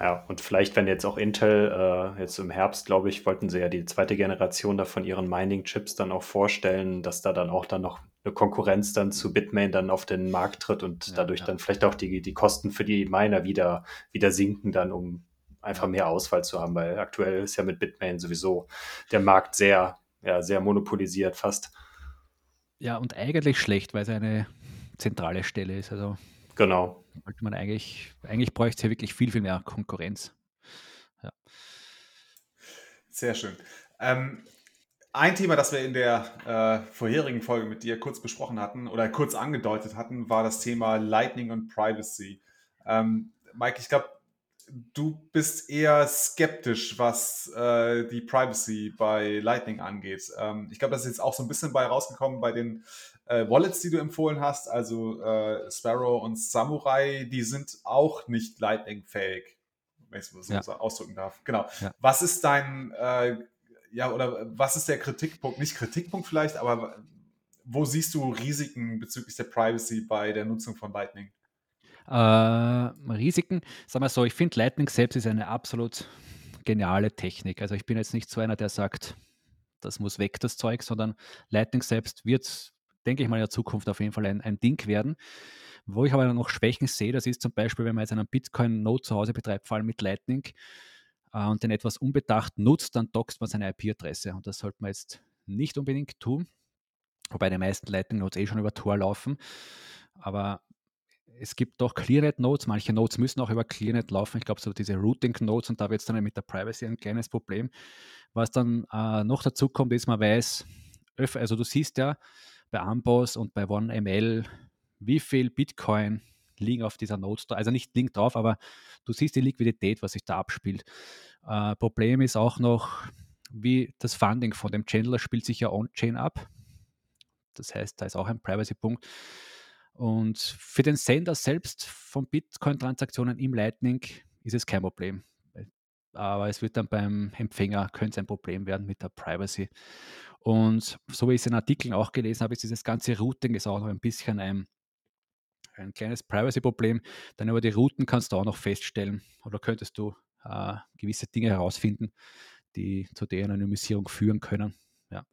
Ja, und vielleicht, wenn jetzt auch Intel, äh, jetzt im Herbst, glaube ich, wollten sie ja die zweite Generation da von ihren Mining-Chips dann auch vorstellen, dass da dann auch dann noch eine Konkurrenz dann zu Bitmain dann auf den Markt tritt und ja, dadurch ja. dann vielleicht auch die, die Kosten für die Miner wieder, wieder sinken, dann um einfach mehr Auswahl zu haben, weil aktuell ist ja mit Bitmain sowieso der Markt sehr, ja, sehr monopolisiert fast. Ja, und eigentlich schlecht, weil es eine zentrale Stelle ist. Also genau. Sollte man eigentlich, eigentlich bräuchte es hier wirklich viel, viel mehr Konkurrenz. Ja. Sehr schön. Ähm, ein Thema, das wir in der äh, vorherigen Folge mit dir kurz besprochen hatten oder kurz angedeutet hatten, war das Thema Lightning und Privacy. Ähm, Mike, ich glaube, du bist eher skeptisch, was äh, die Privacy bei Lightning angeht. Ähm, ich glaube, das ist jetzt auch so ein bisschen bei rausgekommen bei den äh, Wallets, die du empfohlen hast, also äh, Sparrow und Samurai, die sind auch nicht Lightning-fähig, wenn ich es so ja. ausdrücken darf. Genau. Ja. Was ist dein, äh, ja, oder was ist der Kritikpunkt, nicht Kritikpunkt vielleicht, aber wo siehst du Risiken bezüglich der Privacy bei der Nutzung von Lightning? Äh, Risiken, sagen wir so, ich finde Lightning selbst ist eine absolut geniale Technik. Also ich bin jetzt nicht so einer, der sagt, das muss weg, das Zeug, sondern Lightning selbst wird, denke ich mal, in der Zukunft auf jeden Fall ein, ein Ding werden. Wo ich aber noch Schwächen sehe, das ist zum Beispiel, wenn man jetzt einen Bitcoin-Node zu Hause betreibt, vor allem mit Lightning, äh, und den etwas unbedacht nutzt, dann doxt man seine IP-Adresse. Und das sollte man jetzt nicht unbedingt tun, wobei die meisten Lightning-Nodes eh schon über Tor laufen. Aber es gibt doch ClearNet-Nodes, manche Nodes müssen auch über ClearNet laufen. Ich glaube, so diese Routing-Nodes und da wird es dann mit der Privacy ein kleines Problem. Was dann äh, noch dazu kommt, ist, man weiß, also du siehst ja bei Amboss und bei OneML, wie viel Bitcoin liegen auf dieser Node, also nicht liegen drauf, aber du siehst die Liquidität, was sich da abspielt. Äh, Problem ist auch noch, wie das Funding von dem Chandler spielt sich ja on-chain ab. Das heißt, da ist auch ein Privacy-Punkt. Und für den Sender selbst von Bitcoin-Transaktionen im Lightning ist es kein Problem. Aber es wird dann beim Empfänger, könnte es ein Problem werden mit der Privacy. Und so wie ich es in Artikeln auch gelesen habe, ist dieses ganze Routing ist auch noch ein bisschen ein, ein kleines Privacy-Problem. Dann über die Routen kannst du auch noch feststellen oder könntest du äh, gewisse Dinge herausfinden, die zu der Anonymisierung führen können. Ja.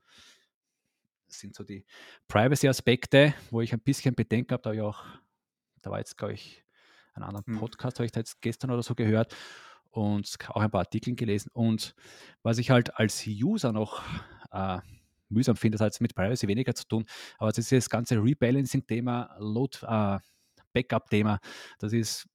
Das sind so die Privacy-Aspekte, wo ich ein bisschen Bedenken habe. Da, ich auch, da war jetzt, glaube ich, einen anderen hm. Podcast, habe ich da jetzt gestern oder so gehört und auch ein paar Artikel gelesen. Und was ich halt als User noch äh, mühsam finde. Das hat jetzt mit Privacy weniger zu tun, aber das ist das ganze Rebalancing-Thema, Load, äh, das ist,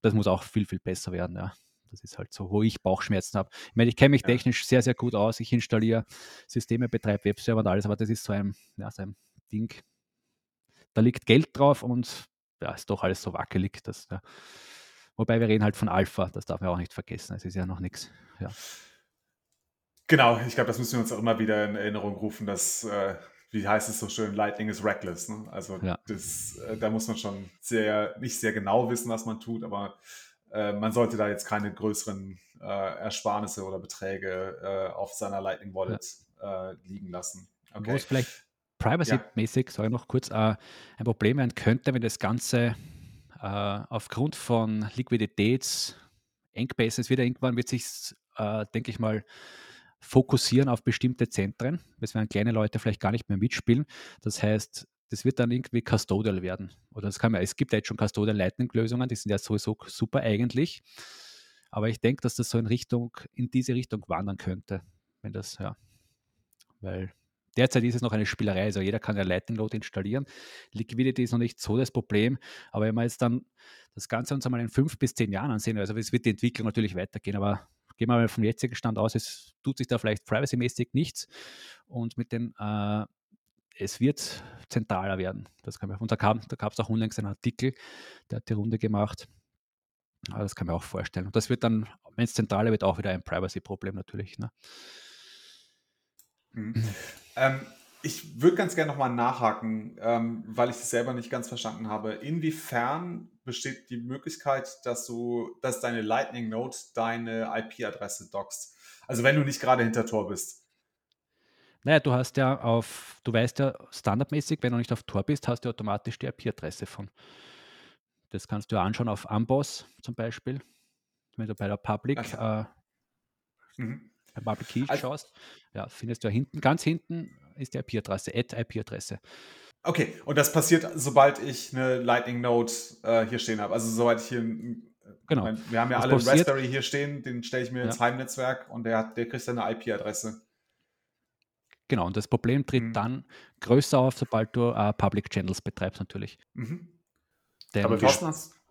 das muss auch viel, viel besser werden, ja. Das ist halt so, wo ich Bauchschmerzen habe. Ich meine, ich kenne mich ja. technisch sehr, sehr gut aus. Ich installiere Systeme, betreibe Webserver und alles, aber das ist so ein, ja, so ein Ding. Da liegt Geld drauf und ja, ist doch alles so wackelig. Dass, ja. Wobei wir reden halt von Alpha, das darf man auch nicht vergessen. Es ist ja noch nichts. Ja. Genau, ich glaube, das müssen wir uns auch immer wieder in Erinnerung rufen, dass, äh, wie heißt es so schön, Lightning is reckless. Ne? Also ja. das, äh, da muss man schon sehr, nicht sehr genau wissen, was man tut, aber äh, man sollte da jetzt keine größeren äh, Ersparnisse oder Beträge äh, auf seiner Lightning Wallet ja. Äh, liegen lassen. Okay. Wo es vielleicht privacy-mäßig, ja. sage ich noch kurz, ein Problem werden könnte, wenn das Ganze aufgrund von Liquiditätsengpässen wieder irgendwann wird sich, denke ich mal, fokussieren auf bestimmte Zentren. Es werden kleine Leute vielleicht gar nicht mehr mitspielen. Das heißt, das wird dann irgendwie custodial werden. Oder das kann man, es gibt ja jetzt schon custodial Lightning-Lösungen, die sind ja sowieso super eigentlich. Aber ich denke, dass das so in Richtung, in diese Richtung wandern könnte. Wenn das, ja. Weil derzeit ist es noch eine Spielerei, also jeder kann ja Lightning Load installieren. Liquidity ist noch nicht so das Problem, aber wenn wir jetzt dann das Ganze uns einmal in fünf bis zehn Jahren ansehen, also es wird die Entwicklung natürlich weitergehen, aber gehen wir mal vom jetzigen Stand aus, es tut sich da vielleicht privacy-mäßig nichts und mit den, äh, es wird zentraler werden. Das kann man, und da, gab es auch unlängst einen Artikel, der hat die Runde gemacht. Aber das kann man auch vorstellen. Und das wird dann, wenn es zentraler wird, auch wieder ein Privacy-Problem natürlich. Ne? Mhm. ähm, ich würde ganz gerne nochmal nachhaken, ähm, weil ich es selber nicht ganz verstanden habe. Inwiefern besteht die Möglichkeit, dass du, dass deine Lightning Node deine IP-Adresse dockst? Also wenn du nicht gerade hinter Tor bist. Naja, du hast ja auf, du weißt ja standardmäßig, wenn du nicht auf Tor bist, hast du automatisch die IP-Adresse von. Das kannst du anschauen auf Amboss zum Beispiel, wenn du bei der Public also, äh, mhm. Public Key also, schaust, ja, findest du ja hinten, ganz hinten ist die IP-Adresse, Add-IP-Adresse. Okay, und das passiert, sobald ich eine Lightning Node äh, hier stehen habe. Also sobald ich hier, genau. Mein, wir haben ja das alle einen Raspberry hier stehen, den stelle ich mir ja. ins Heimnetzwerk und der, hat, der kriegt dann eine IP-Adresse. Genau, und das Problem tritt mhm. dann größer auf, sobald du äh, Public Channels betreibst natürlich. Mhm. Denn Aber wie,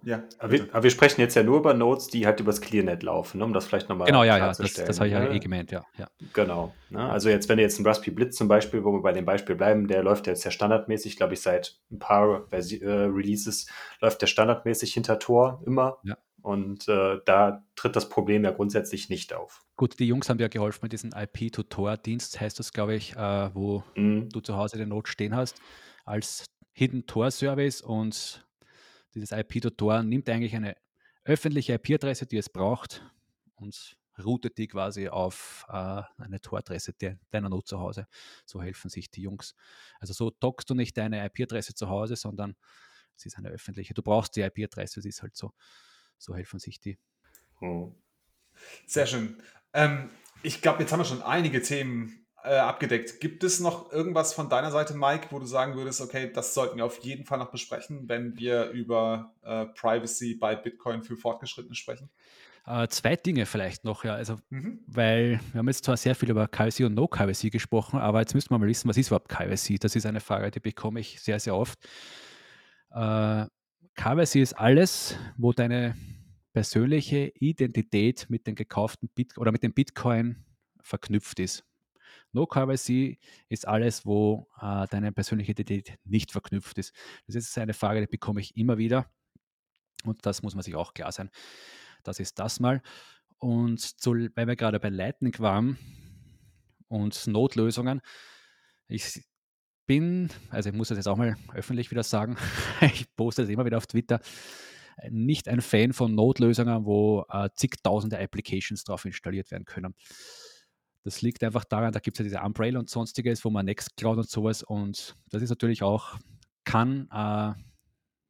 ja, aber wir, aber wir, sprechen jetzt ja nur über Nodes, die halt übers ClearNet laufen, ne, um das vielleicht nochmal Genau, ja, ja, das, das habe ich ja ne? eh gemeint, ja. ja. Genau. Ne? Also jetzt, wenn du jetzt einen Raspberry Blitz zum Beispiel, wo wir bei dem Beispiel bleiben, der läuft jetzt ja standardmäßig, glaube ich, seit ein paar Versi äh, Releases läuft der standardmäßig hinter Tor immer. Ja. Und äh, da tritt das Problem ja grundsätzlich nicht auf. Gut, die Jungs haben ja geholfen mit diesem IP-to-Tor-Dienst, heißt das, glaube ich, äh, wo mhm. du zu Hause den Node stehen hast, als Hidden Tor Service und dieses IP-Tutor nimmt eigentlich eine öffentliche IP-Adresse, die es braucht, und routet die quasi auf äh, eine Tor-Adresse deiner Node zu Hause. So helfen sich die Jungs. Also so dockst du nicht deine IP-Adresse zu Hause, sondern es ist eine öffentliche. Du brauchst die IP-Adresse, es ist halt so. So helfen sich die. Hm. Sehr schön. Ähm, ich glaube, jetzt haben wir schon einige Themen äh, abgedeckt. Gibt es noch irgendwas von deiner Seite, Mike, wo du sagen würdest, okay, das sollten wir auf jeden Fall noch besprechen, wenn wir über äh, Privacy bei Bitcoin für Fortgeschrittene sprechen? Äh, zwei Dinge vielleicht noch, ja. Also, mhm. weil wir haben jetzt zwar sehr viel über KYC und No-KYC gesprochen, aber jetzt müssen wir mal wissen, was ist überhaupt KYC? Das ist eine Frage, die bekomme ich sehr, sehr oft. Äh, KYC ist alles, wo deine persönliche Identität mit den gekauften Bit oder mit dem Bitcoin verknüpft ist. No KYC ist alles, wo äh, deine persönliche Identität nicht verknüpft ist. Das ist eine Frage, die bekomme ich immer wieder. Und das muss man sich auch klar sein. Das ist das mal. Und zu, weil wir gerade bei Lightning waren und Notlösungen, ich bin, also ich muss das jetzt auch mal öffentlich wieder sagen, ich poste das immer wieder auf Twitter, nicht ein Fan von Notlösungen, wo äh, zigtausende Applications drauf installiert werden können. Das liegt einfach daran, da gibt es ja diese Umbrella und sonstiges, wo man Nextcloud und sowas und das ist natürlich auch, kann äh,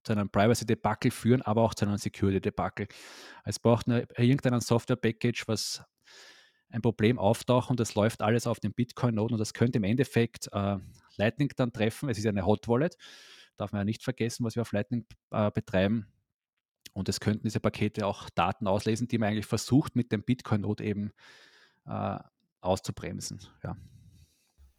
zu einem Privacy-Debakel führen, aber auch zu einem Security-Debakel. Es braucht eine, irgendein Software-Package, was ein Problem auftaucht und das läuft alles auf den Bitcoin-Noden und das könnte im Endeffekt äh, Lightning dann treffen. Es ist eine Hot Wallet, darf man ja nicht vergessen, was wir auf Lightning äh, betreiben. Und es könnten diese Pakete auch Daten auslesen, die man eigentlich versucht, mit dem Bitcoin-Node eben äh, auszubremsen. Ja.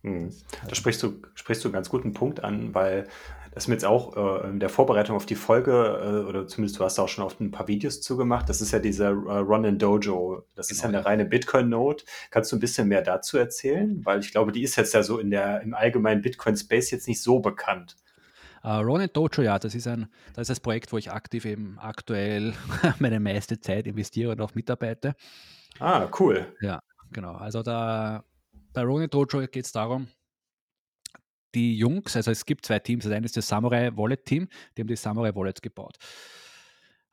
Hm. Da sprichst du, sprichst du einen ganz guten Punkt an, weil das mir jetzt auch äh, in der Vorbereitung auf die Folge, äh, oder zumindest du hast da auch schon oft ein paar Videos zugemacht, das ist ja dieser äh, Run Dojo. Das genau, ist ja eine reine Bitcoin-Node. Kannst du ein bisschen mehr dazu erzählen? Weil ich glaube, die ist jetzt ja so in der, im allgemeinen Bitcoin-Space jetzt nicht so bekannt. Uh, Ronin Dojo, ja, das ist ein das ist das Projekt, wo ich aktiv eben aktuell meine meiste Zeit investiere und auch mitarbeite. Ah, cool. Ja, genau. Also da bei Ronin Dojo geht es darum, die Jungs, also es gibt zwei Teams. Das eine ist das Samurai Wallet Team, die haben die Samurai Wallets gebaut.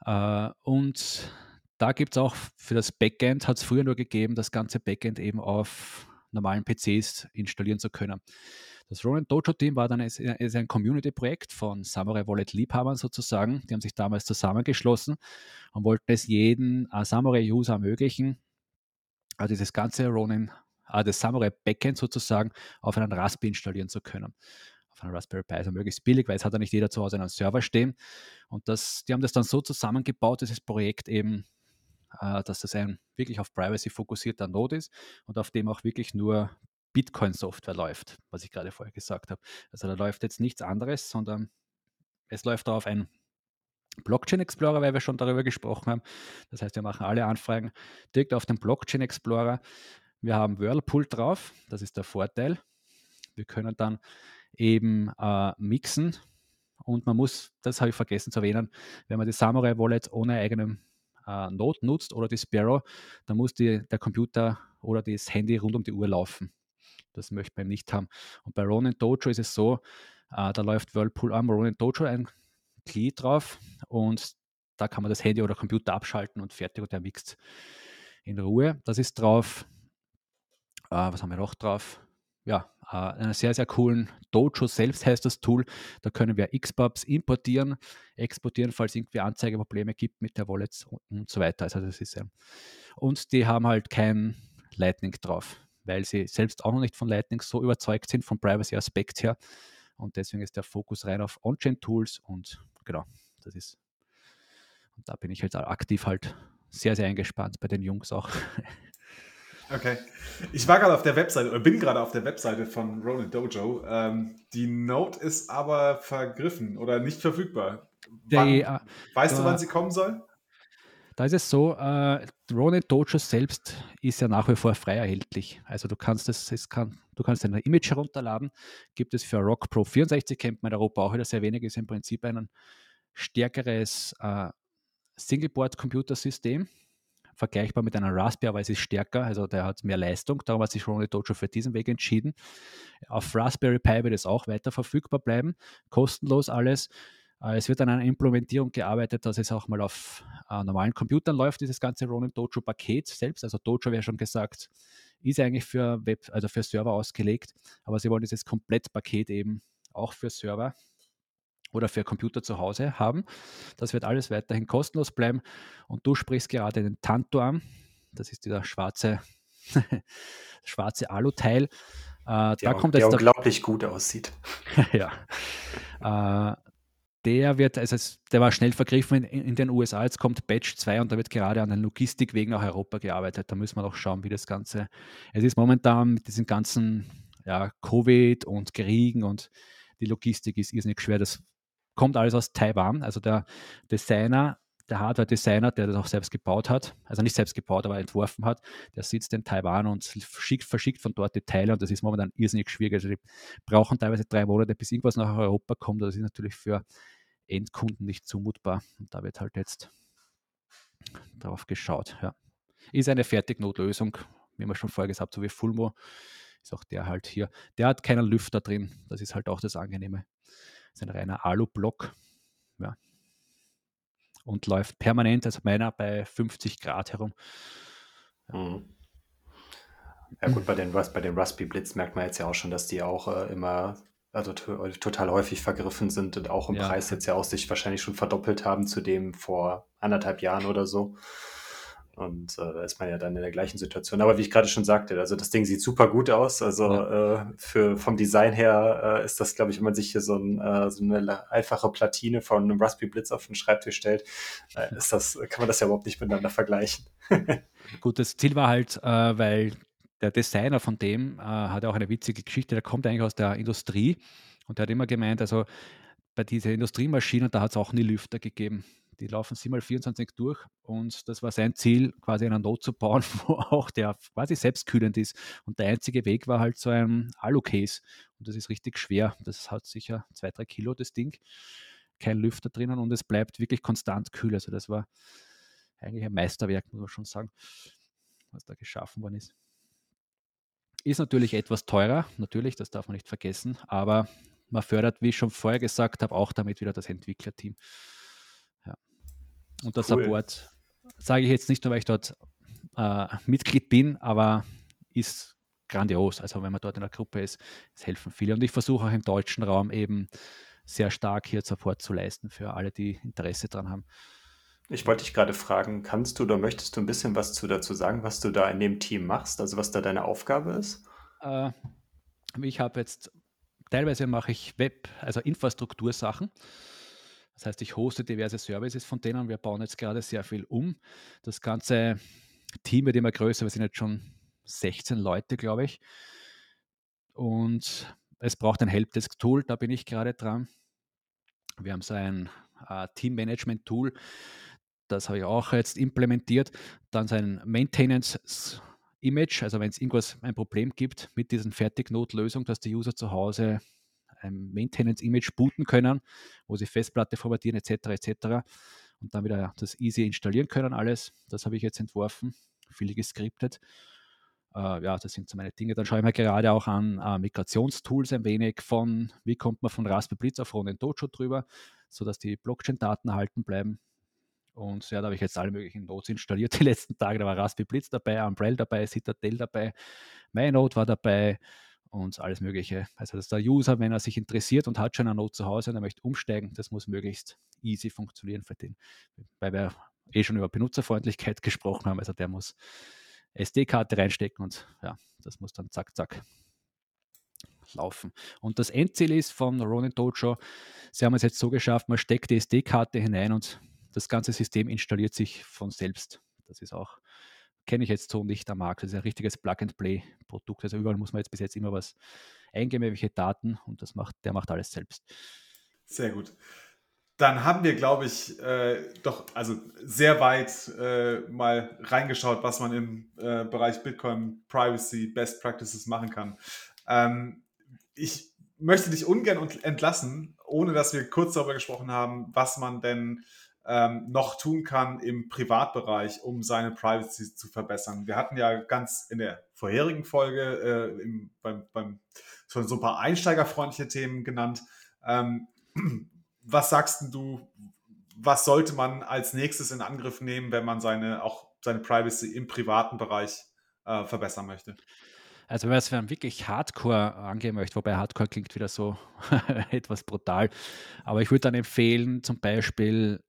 Äh, und da gibt es auch für das Backend, hat es früher nur gegeben, das ganze Backend eben auf normalen PCs installieren zu können. Das Ronin Dojo Team war dann ist, ein Community-Projekt von Samurai Wallet Liebhabern sozusagen. Die haben sich damals zusammengeschlossen und wollten es jeden uh, Samurai-User ermöglichen, also dieses ganze Ronin äh, das Samurai Backend sozusagen auf einen Raspberry installieren zu können. Auf einen Raspberry Pi, also möglichst billig, weil es hat ja nicht jeder zu Hause einen Server stehen. Und das, die haben das dann so zusammengebaut, dieses Projekt eben, äh, dass das ein wirklich auf Privacy fokussierter Node ist und auf dem auch wirklich nur Bitcoin-Software läuft, was ich gerade vorher gesagt habe. Also da läuft jetzt nichts anderes, sondern es läuft darauf ein Blockchain Explorer, weil wir schon darüber gesprochen haben. Das heißt, wir machen alle Anfragen direkt auf den Blockchain Explorer. Wir haben Whirlpool drauf, das ist der Vorteil. Wir können dann eben äh, mixen und man muss, das habe ich vergessen zu erwähnen, wenn man die Samurai Wallet ohne eigenen äh, Node nutzt oder die Sparrow, dann muss die, der Computer oder das Handy rund um die Uhr laufen. Das möchte man nicht haben. Und bei Ronin Dojo ist es so, äh, da läuft Whirlpool am Ronin Dojo ein Glied drauf und da kann man das Handy oder Computer abschalten und fertig und der mixt in Ruhe. Das ist drauf. Äh, was haben wir noch drauf? Ja, äh, einen sehr, sehr coolen Dojo selbst heißt das Tool. Da können wir Xpubs importieren, exportieren, falls irgendwie Anzeigeprobleme gibt mit der Wallet und, so weiter. Also das ist ja. Und die haben halt kein Lightning drauf, weil sie selbst auch noch nicht von Lightning so überzeugt sind vom Privacy-Aspekt her. Und deswegen ist der Fokus rein auf On-Chain-Tools und genau, das ist. Und da bin ich jetzt halt aktiv halt sehr, sehr eingespannt bei den Jungs auch. Okay. Ich war gerade auf der Webseite oder bin gerade auf der Webseite von Ronin Dojo. Ähm, die Note ist aber vergriffen oder nicht verfügbar. Wann, die, uh, weißt du, wann sie kommen soll? Da ist es so, äh, Ronin Dojo selbst ist ja nach wie vor frei erhältlich. Also du kannst es, es kann, du kannst ein Image herunterladen. Gibt es für Rock Pro 64, kennt man in Europa auch wieder sehr wenig, ist im Prinzip ein stärkeres äh, Singleboard-Computersystem vergleichbar mit einer Raspberry, aber es ist stärker, also der hat mehr Leistung. Darum hat sich Ronnie Dojo für diesen Weg entschieden. Auf Raspberry Pi wird es auch weiter verfügbar bleiben, kostenlos alles. Äh, es wird an einer Implementierung gearbeitet, dass es auch mal auf äh, normalen Computern läuft, dieses ganze Ronin Dojo Paket selbst. Also Dojo, wäre schon gesagt, ist eigentlich für Web, also für Server ausgelegt, aber sie wollen dieses Komplettpaket eben auch für Server oder für Computer zu Hause haben. Das wird alles weiterhin kostenlos bleiben. Und du sprichst gerade den Tanto an. Das ist dieser schwarze, schwarze Alu-Teil. Äh, da kommt der unglaublich gut aussieht. ja. Äh, der wird, also der war schnell vergriffen in, in, den USA. Jetzt kommt Batch 2 und da wird gerade an den Logistikwegen nach Europa gearbeitet. Da müssen wir noch schauen, wie das Ganze. Es ist momentan mit diesen ganzen ja, Covid und Kriegen und die Logistik ist irrsinnig schwer. Das kommt alles aus Taiwan. Also der Designer, der Hardware-Designer, der das auch selbst gebaut hat, also nicht selbst gebaut, aber entworfen hat, der sitzt in Taiwan und verschickt, verschickt von dort die Teile und das ist momentan irrsinnig schwierig. Also die brauchen teilweise drei Monate, bis irgendwas nach Europa kommt. Das ist natürlich für Endkunden nicht zumutbar. Und da wird halt jetzt darauf geschaut. Ja. Ist eine Fertignotlösung, wie wir schon vorher gesagt, so wie Fulmo ist auch der halt hier. Der hat keinen Lüfter drin. Das ist halt auch das Angenehme ist ein reiner Alu-Block. Ja. Und läuft permanent, also meiner bei 50 Grad herum. Ja. Mhm. Ja gut, bei den, bei den Raspberry Blitz merkt man jetzt ja auch schon, dass die auch äh, immer, also total häufig vergriffen sind und auch im ja. Preis jetzt ja auch sich wahrscheinlich schon verdoppelt haben zu dem vor anderthalb Jahren oder so. Und äh, da ist man ja dann in der gleichen Situation. Aber wie ich gerade schon sagte, also das Ding sieht super gut aus. Also ja. äh, für, vom Design her äh, ist das, glaube ich, wenn man sich hier so, ein, äh, so, eine einfache Platine von einem Raspberry Blitz auf den Schreibtisch stellt, äh, ist das, kann man das ja überhaupt nicht miteinander vergleichen. gut, das Ziel war halt, äh, weil der Designer von dem hat auch eine witzige Geschichte, der kommt eigentlich aus der Industrie und der hat immer gemeint, also bei diesen Industriemaschinen, da hat es auch nie Lüfter gegeben. Die laufen 7x24 durch und das war sein Ziel, quasi einen Not zu bauen, wo auch der quasi selbstkühlend ist. Und der einzige Weg war halt so ein Alu-Case und das ist richtig schwer. Das hat sicher zwei, drei Kilo, das Ding. Kein Lüfter drinnen und es bleibt wirklich konstant kühl. Also das war eigentlich ein Meisterwerk, muss man schon sagen, was da geschaffen worden ist. Ist natürlich etwas teurer, natürlich, das darf man nicht vergessen, aber man fördert, wie ich schon vorher gesagt habe, auch damit wieder das Entwicklerteam. Und der cool. Support sage ich jetzt nicht nur, weil ich dort äh, Mitglied bin, aber ist grandios. Also wenn man dort in der Gruppe ist, es helfen viele. Und ich versuche auch im deutschen Raum eben sehr stark hier Support zu leisten für alle, die Interesse daran haben. Ich wollte dich gerade fragen, kannst du oder möchtest du ein bisschen was zu, dazu sagen, was du da in dem Team machst, also was da deine Aufgabe ist? Äh, ich habe jetzt, teilweise mache ich Web, also Infrastruktursachen. Das heißt, ich hoste diverse Services von denen. Wir bauen jetzt gerade sehr viel um. Das ganze Team wird immer größer. Wir sind jetzt schon 16 Leute, glaube ich. Und es braucht ein Helpdesk-Tool, da bin ich gerade dran. Wir haben so ein äh, Team-Management-Tool, das habe ich auch jetzt implementiert. Dann sein Maintenance-Image, also wenn es irgendwas ein Problem gibt mit diesen Fertig-Notlösungen, dass die User zu Hause ein Maintenance-Image booten können, wo sie Festplatte formatieren etc. etc. Und dann wieder das easy installieren können, alles. Das habe ich jetzt entworfen, viel geskriptet. Äh, ja, das sind so meine Dinge. Dann schaue ich mir gerade auch an äh, Migrationstools ein wenig von, wie kommt man von Raspberry Blitz auf Ronin Dojo drüber, sodass die Blockchain-Daten erhalten bleiben. Und ja, da habe ich jetzt alle möglichen Nodes installiert die letzten Tage. Da war Raspberry Blitz dabei, Umbrella dabei, Citadel dabei, MyNode war dabei und alles Mögliche. Also, dass der User, wenn er sich interessiert und hat schon eine Node zu Hause und er möchte umsteigen, das muss möglichst easy funktionieren für den. Weil wir eh schon über Benutzerfreundlichkeit gesprochen haben. Also, der muss SD-Karte reinstecken und ja, das muss dann zack, zack laufen. Und das Endziel ist von Ronin Dojo, sie haben es jetzt so geschafft, man steckt die SD-Karte hinein und das ganze System installiert sich von selbst. Das ist auch, kenne ich jetzt so nicht am Markt. Das ist ein richtiges Plug-and-Play-Produkt. Also überall muss man jetzt bis jetzt immer was eingeben, welche Daten und das macht, der macht alles selbst. Sehr gut. Dann haben wir, glaube ich, äh, doch also sehr weit äh, mal reingeschaut, was man im äh, Bereich Bitcoin Privacy Best Practices machen kann. Ähm, ich möchte dich ungern entlassen, ohne dass wir kurz darüber gesprochen haben, was man denn ähm, noch tun kann im Privatbereich, um seine Privacy zu verbessern. Wir hatten ja ganz in der vorherigen Folge äh, im, beim, beim, schon so ein paar einsteigerfreundliche Themen genannt. Ähm, was sagst du, was sollte man als nächstes in Angriff nehmen, wenn man seine, auch seine Privacy im privaten Bereich äh, verbessern möchte? Also wenn man es wirklich Hardcore angehen möchte, wobei Hardcore klingt wieder so etwas brutal, aber ich würde dann empfehlen, zum Beispiel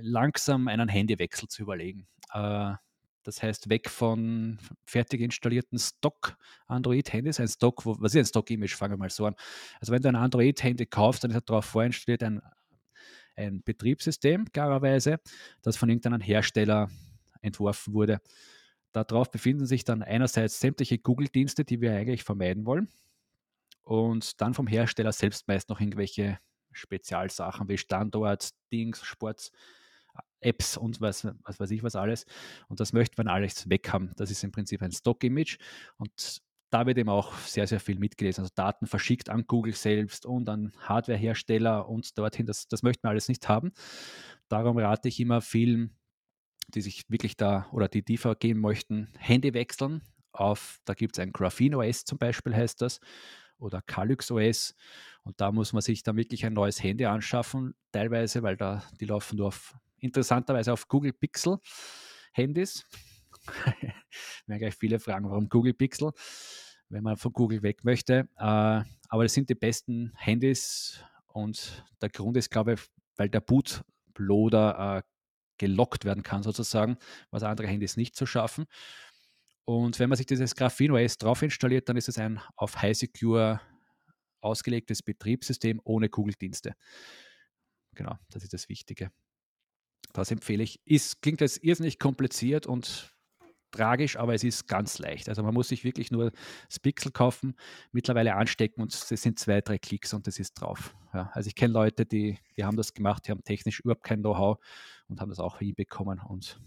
langsam einen Handywechsel zu überlegen. Äh, das heißt, weg von fertig installierten Stock-Android-Handys, ein Stock, wo, was ist ein Stock-Image, fangen wir mal so an. Also wenn du ein Android-Handy kaufst, dann ist darauf vorinstalliert ein, ein Betriebssystem, klarerweise, das von irgendeinem Hersteller entworfen wurde. Darauf befinden sich dann einerseits sämtliche Google-Dienste, die wir eigentlich vermeiden wollen. Und dann vom Hersteller selbst meist noch irgendwelche Spezialsachen wie Standort, Dings, Sports, Apps und was, was weiß ich was alles. Und das möchte man alles weg haben. Das ist im Prinzip ein Stock-Image und da wird eben auch sehr, sehr viel mitgelesen. Also Daten verschickt an Google selbst und an Hardwarehersteller und dorthin. Das, das möchten wir alles nicht haben. Darum rate ich immer vielen, die sich wirklich da oder die tiefer gehen möchten, Handy wechseln auf, da gibt es ein Graphene OS zum Beispiel, heißt das, oder Calyx OS. Und da muss man sich dann wirklich ein neues Handy anschaffen, teilweise, weil da die laufen nur auf interessanterweise auf Google Pixel Handys. werden gleich viele fragen, warum Google Pixel, wenn man von Google weg möchte. Äh, aber das sind die besten Handys und der Grund ist, glaube ich, weil der Bootloader äh, gelockt werden kann, sozusagen, was andere Handys nicht zu schaffen. Und wenn man sich dieses Graphene OS drauf installiert, dann ist es ein auf High Secure ausgelegtes Betriebssystem ohne Google-Dienste. Genau, das ist das Wichtige. Das empfehle ich. Ist, klingt jetzt irrsinnig kompliziert und tragisch, aber es ist ganz leicht. Also man muss sich wirklich nur das Pixel kaufen, mittlerweile anstecken und es sind zwei, drei Klicks und das ist drauf. Ja, also ich kenne Leute, die, die haben das gemacht, die haben technisch überhaupt kein Know-how und haben das auch hinbekommen und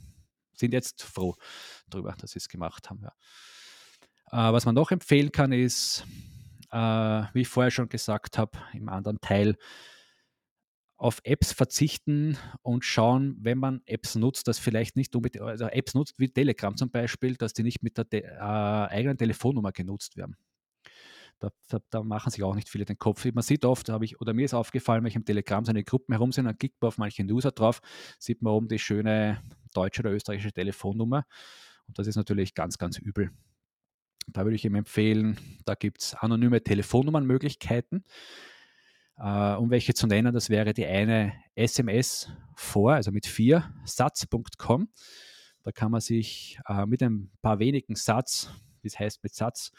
sind jetzt froh darüber, dass sie es gemacht haben. Ja. Äh, was man noch empfehlen kann, ist, äh, wie ich vorher schon gesagt habe, im anderen Teil, auf Apps verzichten und schauen, wenn man Apps nutzt, dass vielleicht nicht unbedingt, also Apps nutzt wie Telegram zum Beispiel, dass die nicht mit der äh, eigenen Telefonnummer genutzt werden. Da, da, da, machen sich auch nicht viele den Kopf. Man sieht oft, habe ich, oder mir ist aufgefallen, wenn ich im Telegram seine Gruppen herum sind, dann klickt man auf manche User drauf, sieht man oben die schöne deutsche oder österreichische Telefonnummer. Und das ist natürlich ganz, ganz übel. Da würde ich ihm empfehlen, da gibt es anonyme Telefonnummernmöglichkeiten. Äh, um welche zu nennen, das wäre die eine SMS vor, also mit vier, Satz.com. Da kann man sich äh, mit ein paar wenigen Satz, wie es heißt mit Satz,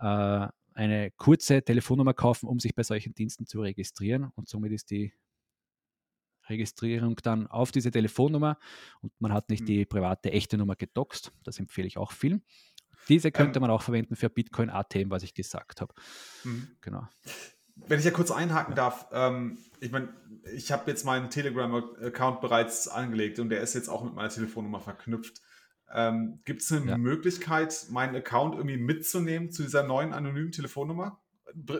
äh, eine kurze Telefonnummer kaufen, um sich bei solchen Diensten zu registrieren. Und somit ist die Registrierung dann auf diese Telefonnummer und man hat nicht mhm. die private echte Nummer gedoxt. Das empfehle ich auch vielen. Diese könnte ähm, man auch verwenden für Bitcoin ATM, was ich gesagt habe. Mhm. Genau. Wenn ich ja kurz einhaken darf, ähm, ich meine, ich habe jetzt meinen Telegram-Account bereits angelegt und der ist jetzt auch mit meiner Telefonnummer verknüpft. Ähm, Gibt es eine ja. Möglichkeit, meinen Account irgendwie mitzunehmen zu dieser neuen anonymen Telefonnummer?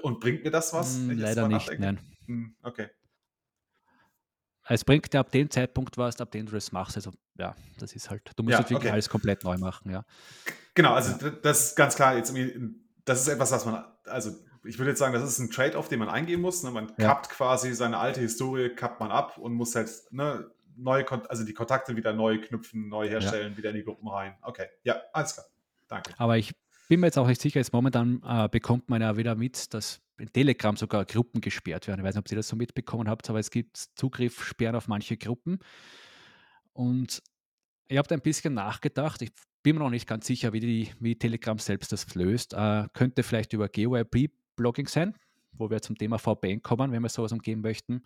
Und bringt mir das was? Mm, leider nicht, nein. Hm, okay. Es bringt dir ab dem Zeitpunkt was, ab dem du das machst. Also ja, das ist halt, du musst ja, wirklich okay. alles komplett neu machen, ja. Genau, also ja. das ist ganz klar, jetzt das ist etwas, was man, also ich würde jetzt sagen, das ist ein Trade-off, den man eingehen muss. Ne? Man ja. kappt quasi seine alte Historie, kappt man ab und muss halt ne, neue, also die Kontakte wieder neu knüpfen, neu herstellen, ja. wieder in die Gruppen rein. Okay, ja, alles klar. Danke. Aber ich bin mir jetzt auch nicht sicher, jetzt momentan äh, bekommt man ja wieder mit, dass in Telegram sogar Gruppen gesperrt werden. Ich weiß nicht, ob ihr das so mitbekommen habt, aber es gibt Zugriffssperren auf manche Gruppen. Und ich habe da ein bisschen nachgedacht. Ich bin mir noch nicht ganz sicher, wie, die, wie Telegram selbst das löst. Äh, könnte vielleicht über GeoIP Blogging sein, wo wir zum Thema VPN kommen, wenn wir sowas umgehen möchten,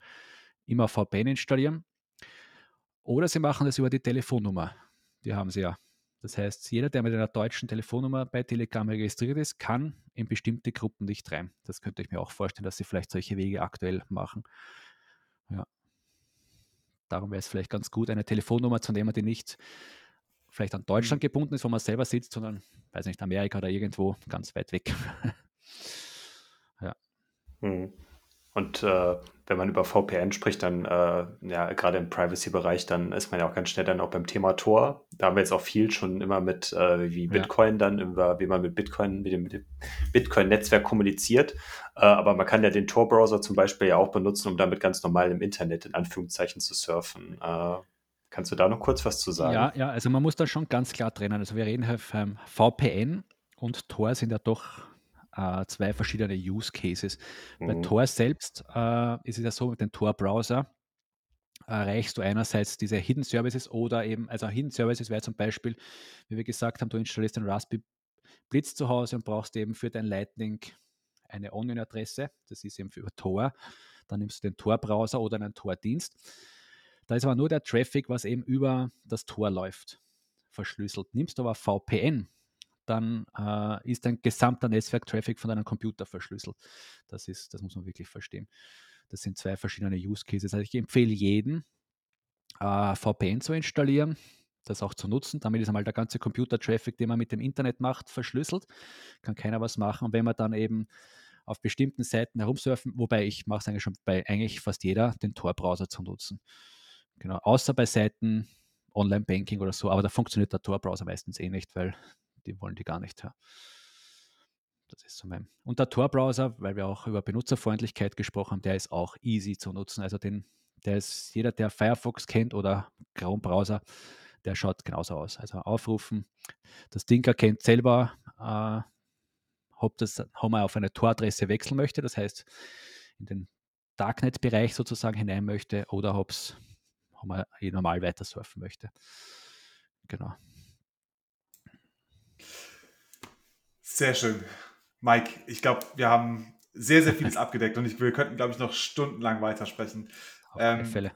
immer VPN installieren. Oder Sie machen das über die Telefonnummer. Die haben Sie ja. Das heißt, jeder, der mit einer deutschen Telefonnummer bei Telegram registriert ist, kann in bestimmte Gruppen nicht rein. Das könnte ich mir auch vorstellen, dass Sie vielleicht solche Wege aktuell machen. Ja. Darum wäre es vielleicht ganz gut, eine Telefonnummer zu nehmen, die nicht vielleicht an Deutschland mhm. gebunden ist, wo man selber sitzt, sondern, weiß nicht, Amerika oder irgendwo ganz weit weg. Mhm. Und äh, wenn man über VPN spricht, dann äh, ja, gerade im Privacy-Bereich, dann ist man ja auch ganz schnell dann auch beim Thema Tor. Da haben wir jetzt auch viel schon immer mit, äh, wie Bitcoin ja. dann, über, wie man mit Bitcoin, mit dem, dem Bitcoin-Netzwerk kommuniziert. Äh, aber man kann ja den Tor-Browser zum Beispiel ja auch benutzen, um damit ganz normal im Internet in Anführungszeichen zu surfen. Äh, kannst du da noch kurz was zu sagen? Ja, ja, also man muss da schon ganz klar trennen. Also wir reden hier vom VPN und Tor sind ja doch äh, zwei verschiedene Use Cases. Mhm. Bei Tor selbst äh, ist es ja so, mit dem Tor-Browser erreichst du einerseits diese Hidden Services oder eben, also Hidden Services wäre zum Beispiel, wie wir gesagt haben, du installierst den Raspberry Blitz zu Hause und brauchst eben für dein Lightning eine Onion-Adresse, das ist eben für Tor. Dann nimmst du den Tor-Browser oder einen Tor-Dienst. Da ist aber nur der Traffic, was eben über das Tor läuft, verschlüsselt. Nimmst du aber VPN, dann äh, ist dein gesamter Netzwerk-Traffic von deinem Computer verschlüsselt. Das, ist, das muss man wirklich verstehen. Das sind zwei verschiedene Use Cases. Also ich empfehle jeden, äh, VPN zu installieren, das auch zu nutzen. Damit ist einmal der ganze Computer-Traffic, den man mit dem Internet macht, verschlüsselt. Kann keiner was machen. Und wenn man dann eben auf bestimmten Seiten herumsurfen, wobei ich mache es eigentlich schon bei eigentlich fast jeder, den Tor-Browser zu nutzen. Genau, außer bei Seiten Online-Banking oder so, aber da funktioniert der Tor-Browser meistens eh nicht, weil die wollen die gar nicht. Das ist so mein. Und der Tor-Browser, weil wir auch über Benutzerfreundlichkeit gesprochen haben, der ist auch easy zu nutzen. Also den, der ist jeder, der Firefox kennt oder Chrome-Browser, der schaut genauso aus. Also aufrufen, das Ding erkennt selber, äh, ob, das, man auf eine Tor-Adresse wechseln möchte, das heißt in den Darknet-Bereich sozusagen hinein möchte oder ob man eh normal weiter surfen möchte. Genau. Sehr schön. Mike, ich glaube, wir haben sehr, sehr vieles abgedeckt und ich, wir könnten, glaube ich, noch stundenlang weitersprechen. auf alle Ähm, Fälle.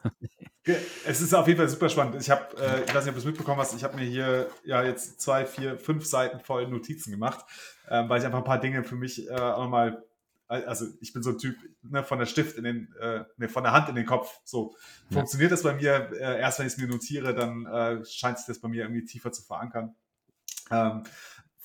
Es ist auf jeden Fall super spannend. Ich habe, äh, ich weiß nicht, ob du es mitbekommen hast, ich habe mir hier ja jetzt zwei, vier, fünf Seiten voll Notizen gemacht, ähm, weil ich einfach ein paar Dinge für mich äh, auch nochmal, also ich bin so ein Typ ne, von der Stift in den, äh, ne, von der Hand in den Kopf. So Ja. funktioniert das bei mir. Äh, erst wenn ich es mir notiere, dann äh, scheint sich das bei mir irgendwie tiefer zu verankern. Ähm,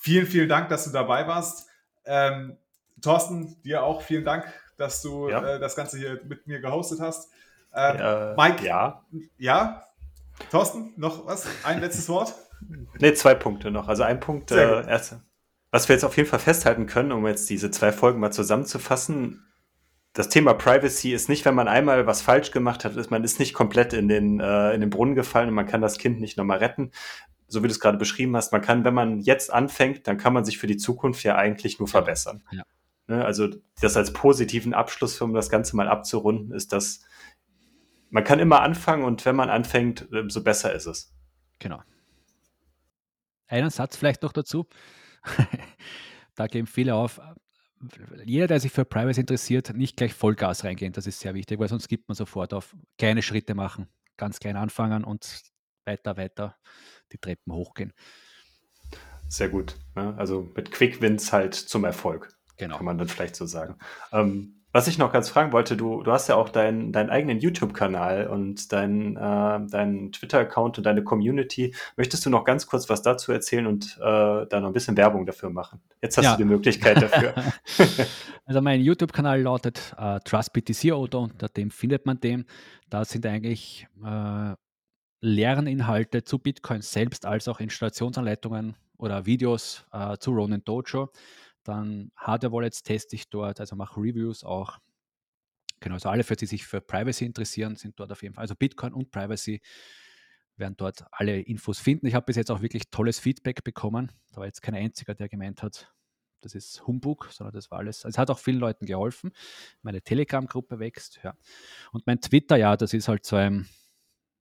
vielen, vielen Dank, dass du dabei warst. Ähm, Thorsten, dir auch vielen Dank, dass du Ja. äh, das Ganze hier mit mir gehostet hast. Ähm, Äh, Mike, Ja. ja? Thorsten, noch was? Ein letztes Wort? Ne, zwei Punkte noch. Also ein Punkt, äh, erst, was wir jetzt auf jeden Fall festhalten können, um jetzt diese zwei Folgen mal zusammenzufassen. Das Thema Privacy ist nicht, wenn man einmal was falsch gemacht hat, ist man ist nicht komplett in den, äh, in den Brunnen gefallen und man kann das Kind nicht nochmal retten. So wie du es gerade beschrieben hast, man kann, wenn man jetzt anfängt, dann kann man sich für die Zukunft ja eigentlich nur verbessern. Ja. Ne, also das als positiven Abschluss, um das Ganze mal abzurunden, ist, dass man kann immer anfangen und wenn man anfängt, umso besser ist es. Genau. Einen Satz vielleicht noch dazu. da geben viele auf. Jeder, der sich für Privacy interessiert, nicht gleich Vollgas reingehen. Das ist sehr wichtig, weil sonst gibt man sofort auf kleine Schritte machen. Ganz klein anfangen und weiter, weiter die Treppen hochgehen. Sehr gut. Ne? Also mit Quick Wins halt zum Erfolg, Genau. kann man dann vielleicht so sagen. Ähm, was ich noch ganz fragen wollte, du, du hast ja auch deinen eigenen YouTube-Kanal und deinen äh, deinen Twitter-Account und deine Community. Möchtest du noch ganz kurz was dazu erzählen und äh, da noch ein bisschen Werbung dafür machen? Jetzt hast Ja. du die Möglichkeit dafür. Also mein YouTube-Kanal lautet äh, TrustBTC oder unter dem findet man den. Da sind eigentlich äh, Lerninhalte zu Bitcoin selbst, als auch Installationsanleitungen oder Videos äh, zu Ronin Dojo. Dann Hardware-Wallets teste ich dort, also mache Reviews auch. Genau, also alle, für die sich für Privacy interessieren, sind dort auf jeden Fall. Also Bitcoin und Privacy werden dort alle Infos finden. Ich habe bis jetzt auch wirklich tolles Feedback bekommen. Da war jetzt kein einziger, der gemeint hat, das ist Humbug, sondern das war alles. Also es hat auch vielen Leuten geholfen. Meine Telegram-Gruppe wächst, ja. Und mein Twitter, ja, das ist halt so ein,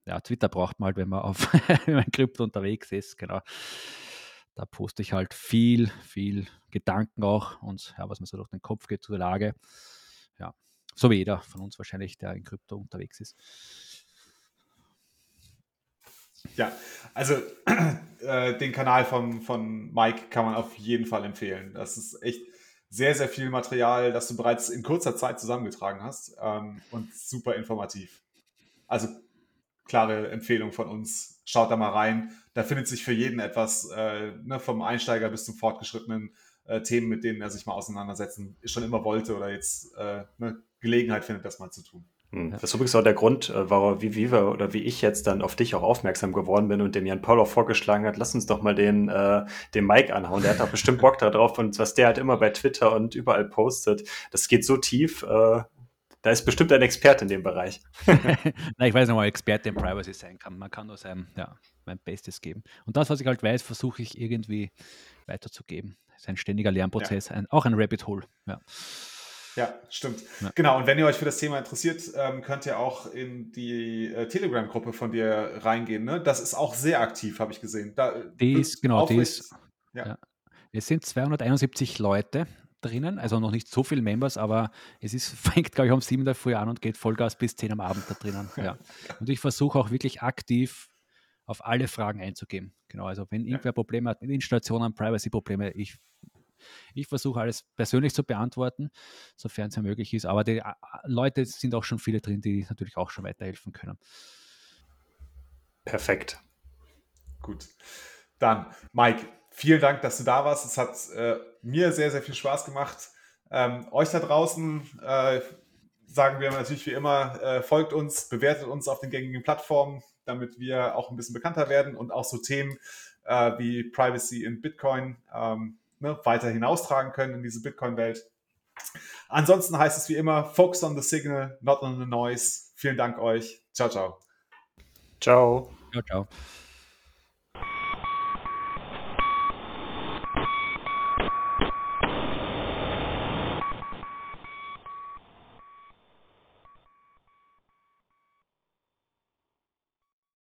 ja, Twitter braucht man halt, wenn man auf Krypto unterwegs ist, genau. Da poste ich halt viel, viel Gedanken auch und ja, was mir so durch den Kopf geht zu der Lage. Ja, so wie jeder von uns wahrscheinlich, der in Krypto unterwegs ist. Ja, also äh, den Kanal von, von Mike kann man auf jeden Fall empfehlen. Das ist echt sehr, sehr viel Material, das du bereits in kurzer Zeit zusammengetragen hast ähm, und super informativ. Also klare Empfehlung von uns. Schaut da mal rein. Da findet sich für jeden etwas, äh, ne, vom Einsteiger bis zum fortgeschrittenen äh, Themen, mit denen er sich mal auseinandersetzen schon immer wollte oder jetzt äh, eine Gelegenheit findet, das mal zu tun. Hm, Das ist übrigens auch der Grund, äh, warum, wie, wie wir oder wie ich jetzt dann auf dich auch aufmerksam geworden bin und dem Jan Paul auch vorgeschlagen hat, lass uns doch mal den, äh, den Mike anhauen. Der hat auch bestimmt Bock darauf und was der halt immer bei Twitter und überall postet, das geht so tief. Äh, da ist bestimmt ein Experte in dem Bereich. Na, ich weiß nicht, ob man Experte in Privacy sein kann. Man kann nur sein, ja, mein Bestes geben. Und das, was ich halt weiß, versuche ich irgendwie weiterzugeben. Das ist ein ständiger Lernprozess, ein, auch ein Rabbit Hole. Ja. Ja, stimmt. Ja. Genau, und wenn ihr euch für das Thema interessiert, ähm, könnt ihr auch in die äh, Telegram-Gruppe von dir reingehen. Ne? Das ist auch sehr aktiv, habe ich gesehen. Da, Die wird ist, genau, die ist, Ja. ja. es sind 271 Leute drinnen, also noch nicht so viele Members, aber es ist, fängt, glaube ich, um 7 der Früh an und geht Vollgas bis 10 am Abend da drinnen. Ja. Und ich versuche auch wirklich aktiv auf alle Fragen einzugehen. Genau, also wenn irgendwer Probleme hat mit Installationen, Privacy-Probleme, ich, ich versuche alles persönlich zu beantworten, sofern es ja möglich ist. Aber die Leute sind auch schon viele drin, die natürlich auch schon weiterhelfen können. Perfekt. Gut. Dann, Mike, vielen Dank, dass du da warst. Es hat äh, mir sehr, sehr viel Spaß gemacht. Ähm, euch da draußen äh, sagen wir natürlich wie immer, äh, folgt uns, bewertet uns auf den gängigen Plattformen, damit wir auch ein bisschen bekannter werden und auch so Themen äh, wie Privacy in Bitcoin ähm, ne, weiter hinaustragen können in diese Bitcoin-Welt. Ansonsten heißt es wie immer, focus on the signal, not on the noise. Vielen Dank euch. Ciao, ciao. Ciao. Ciao, ciao.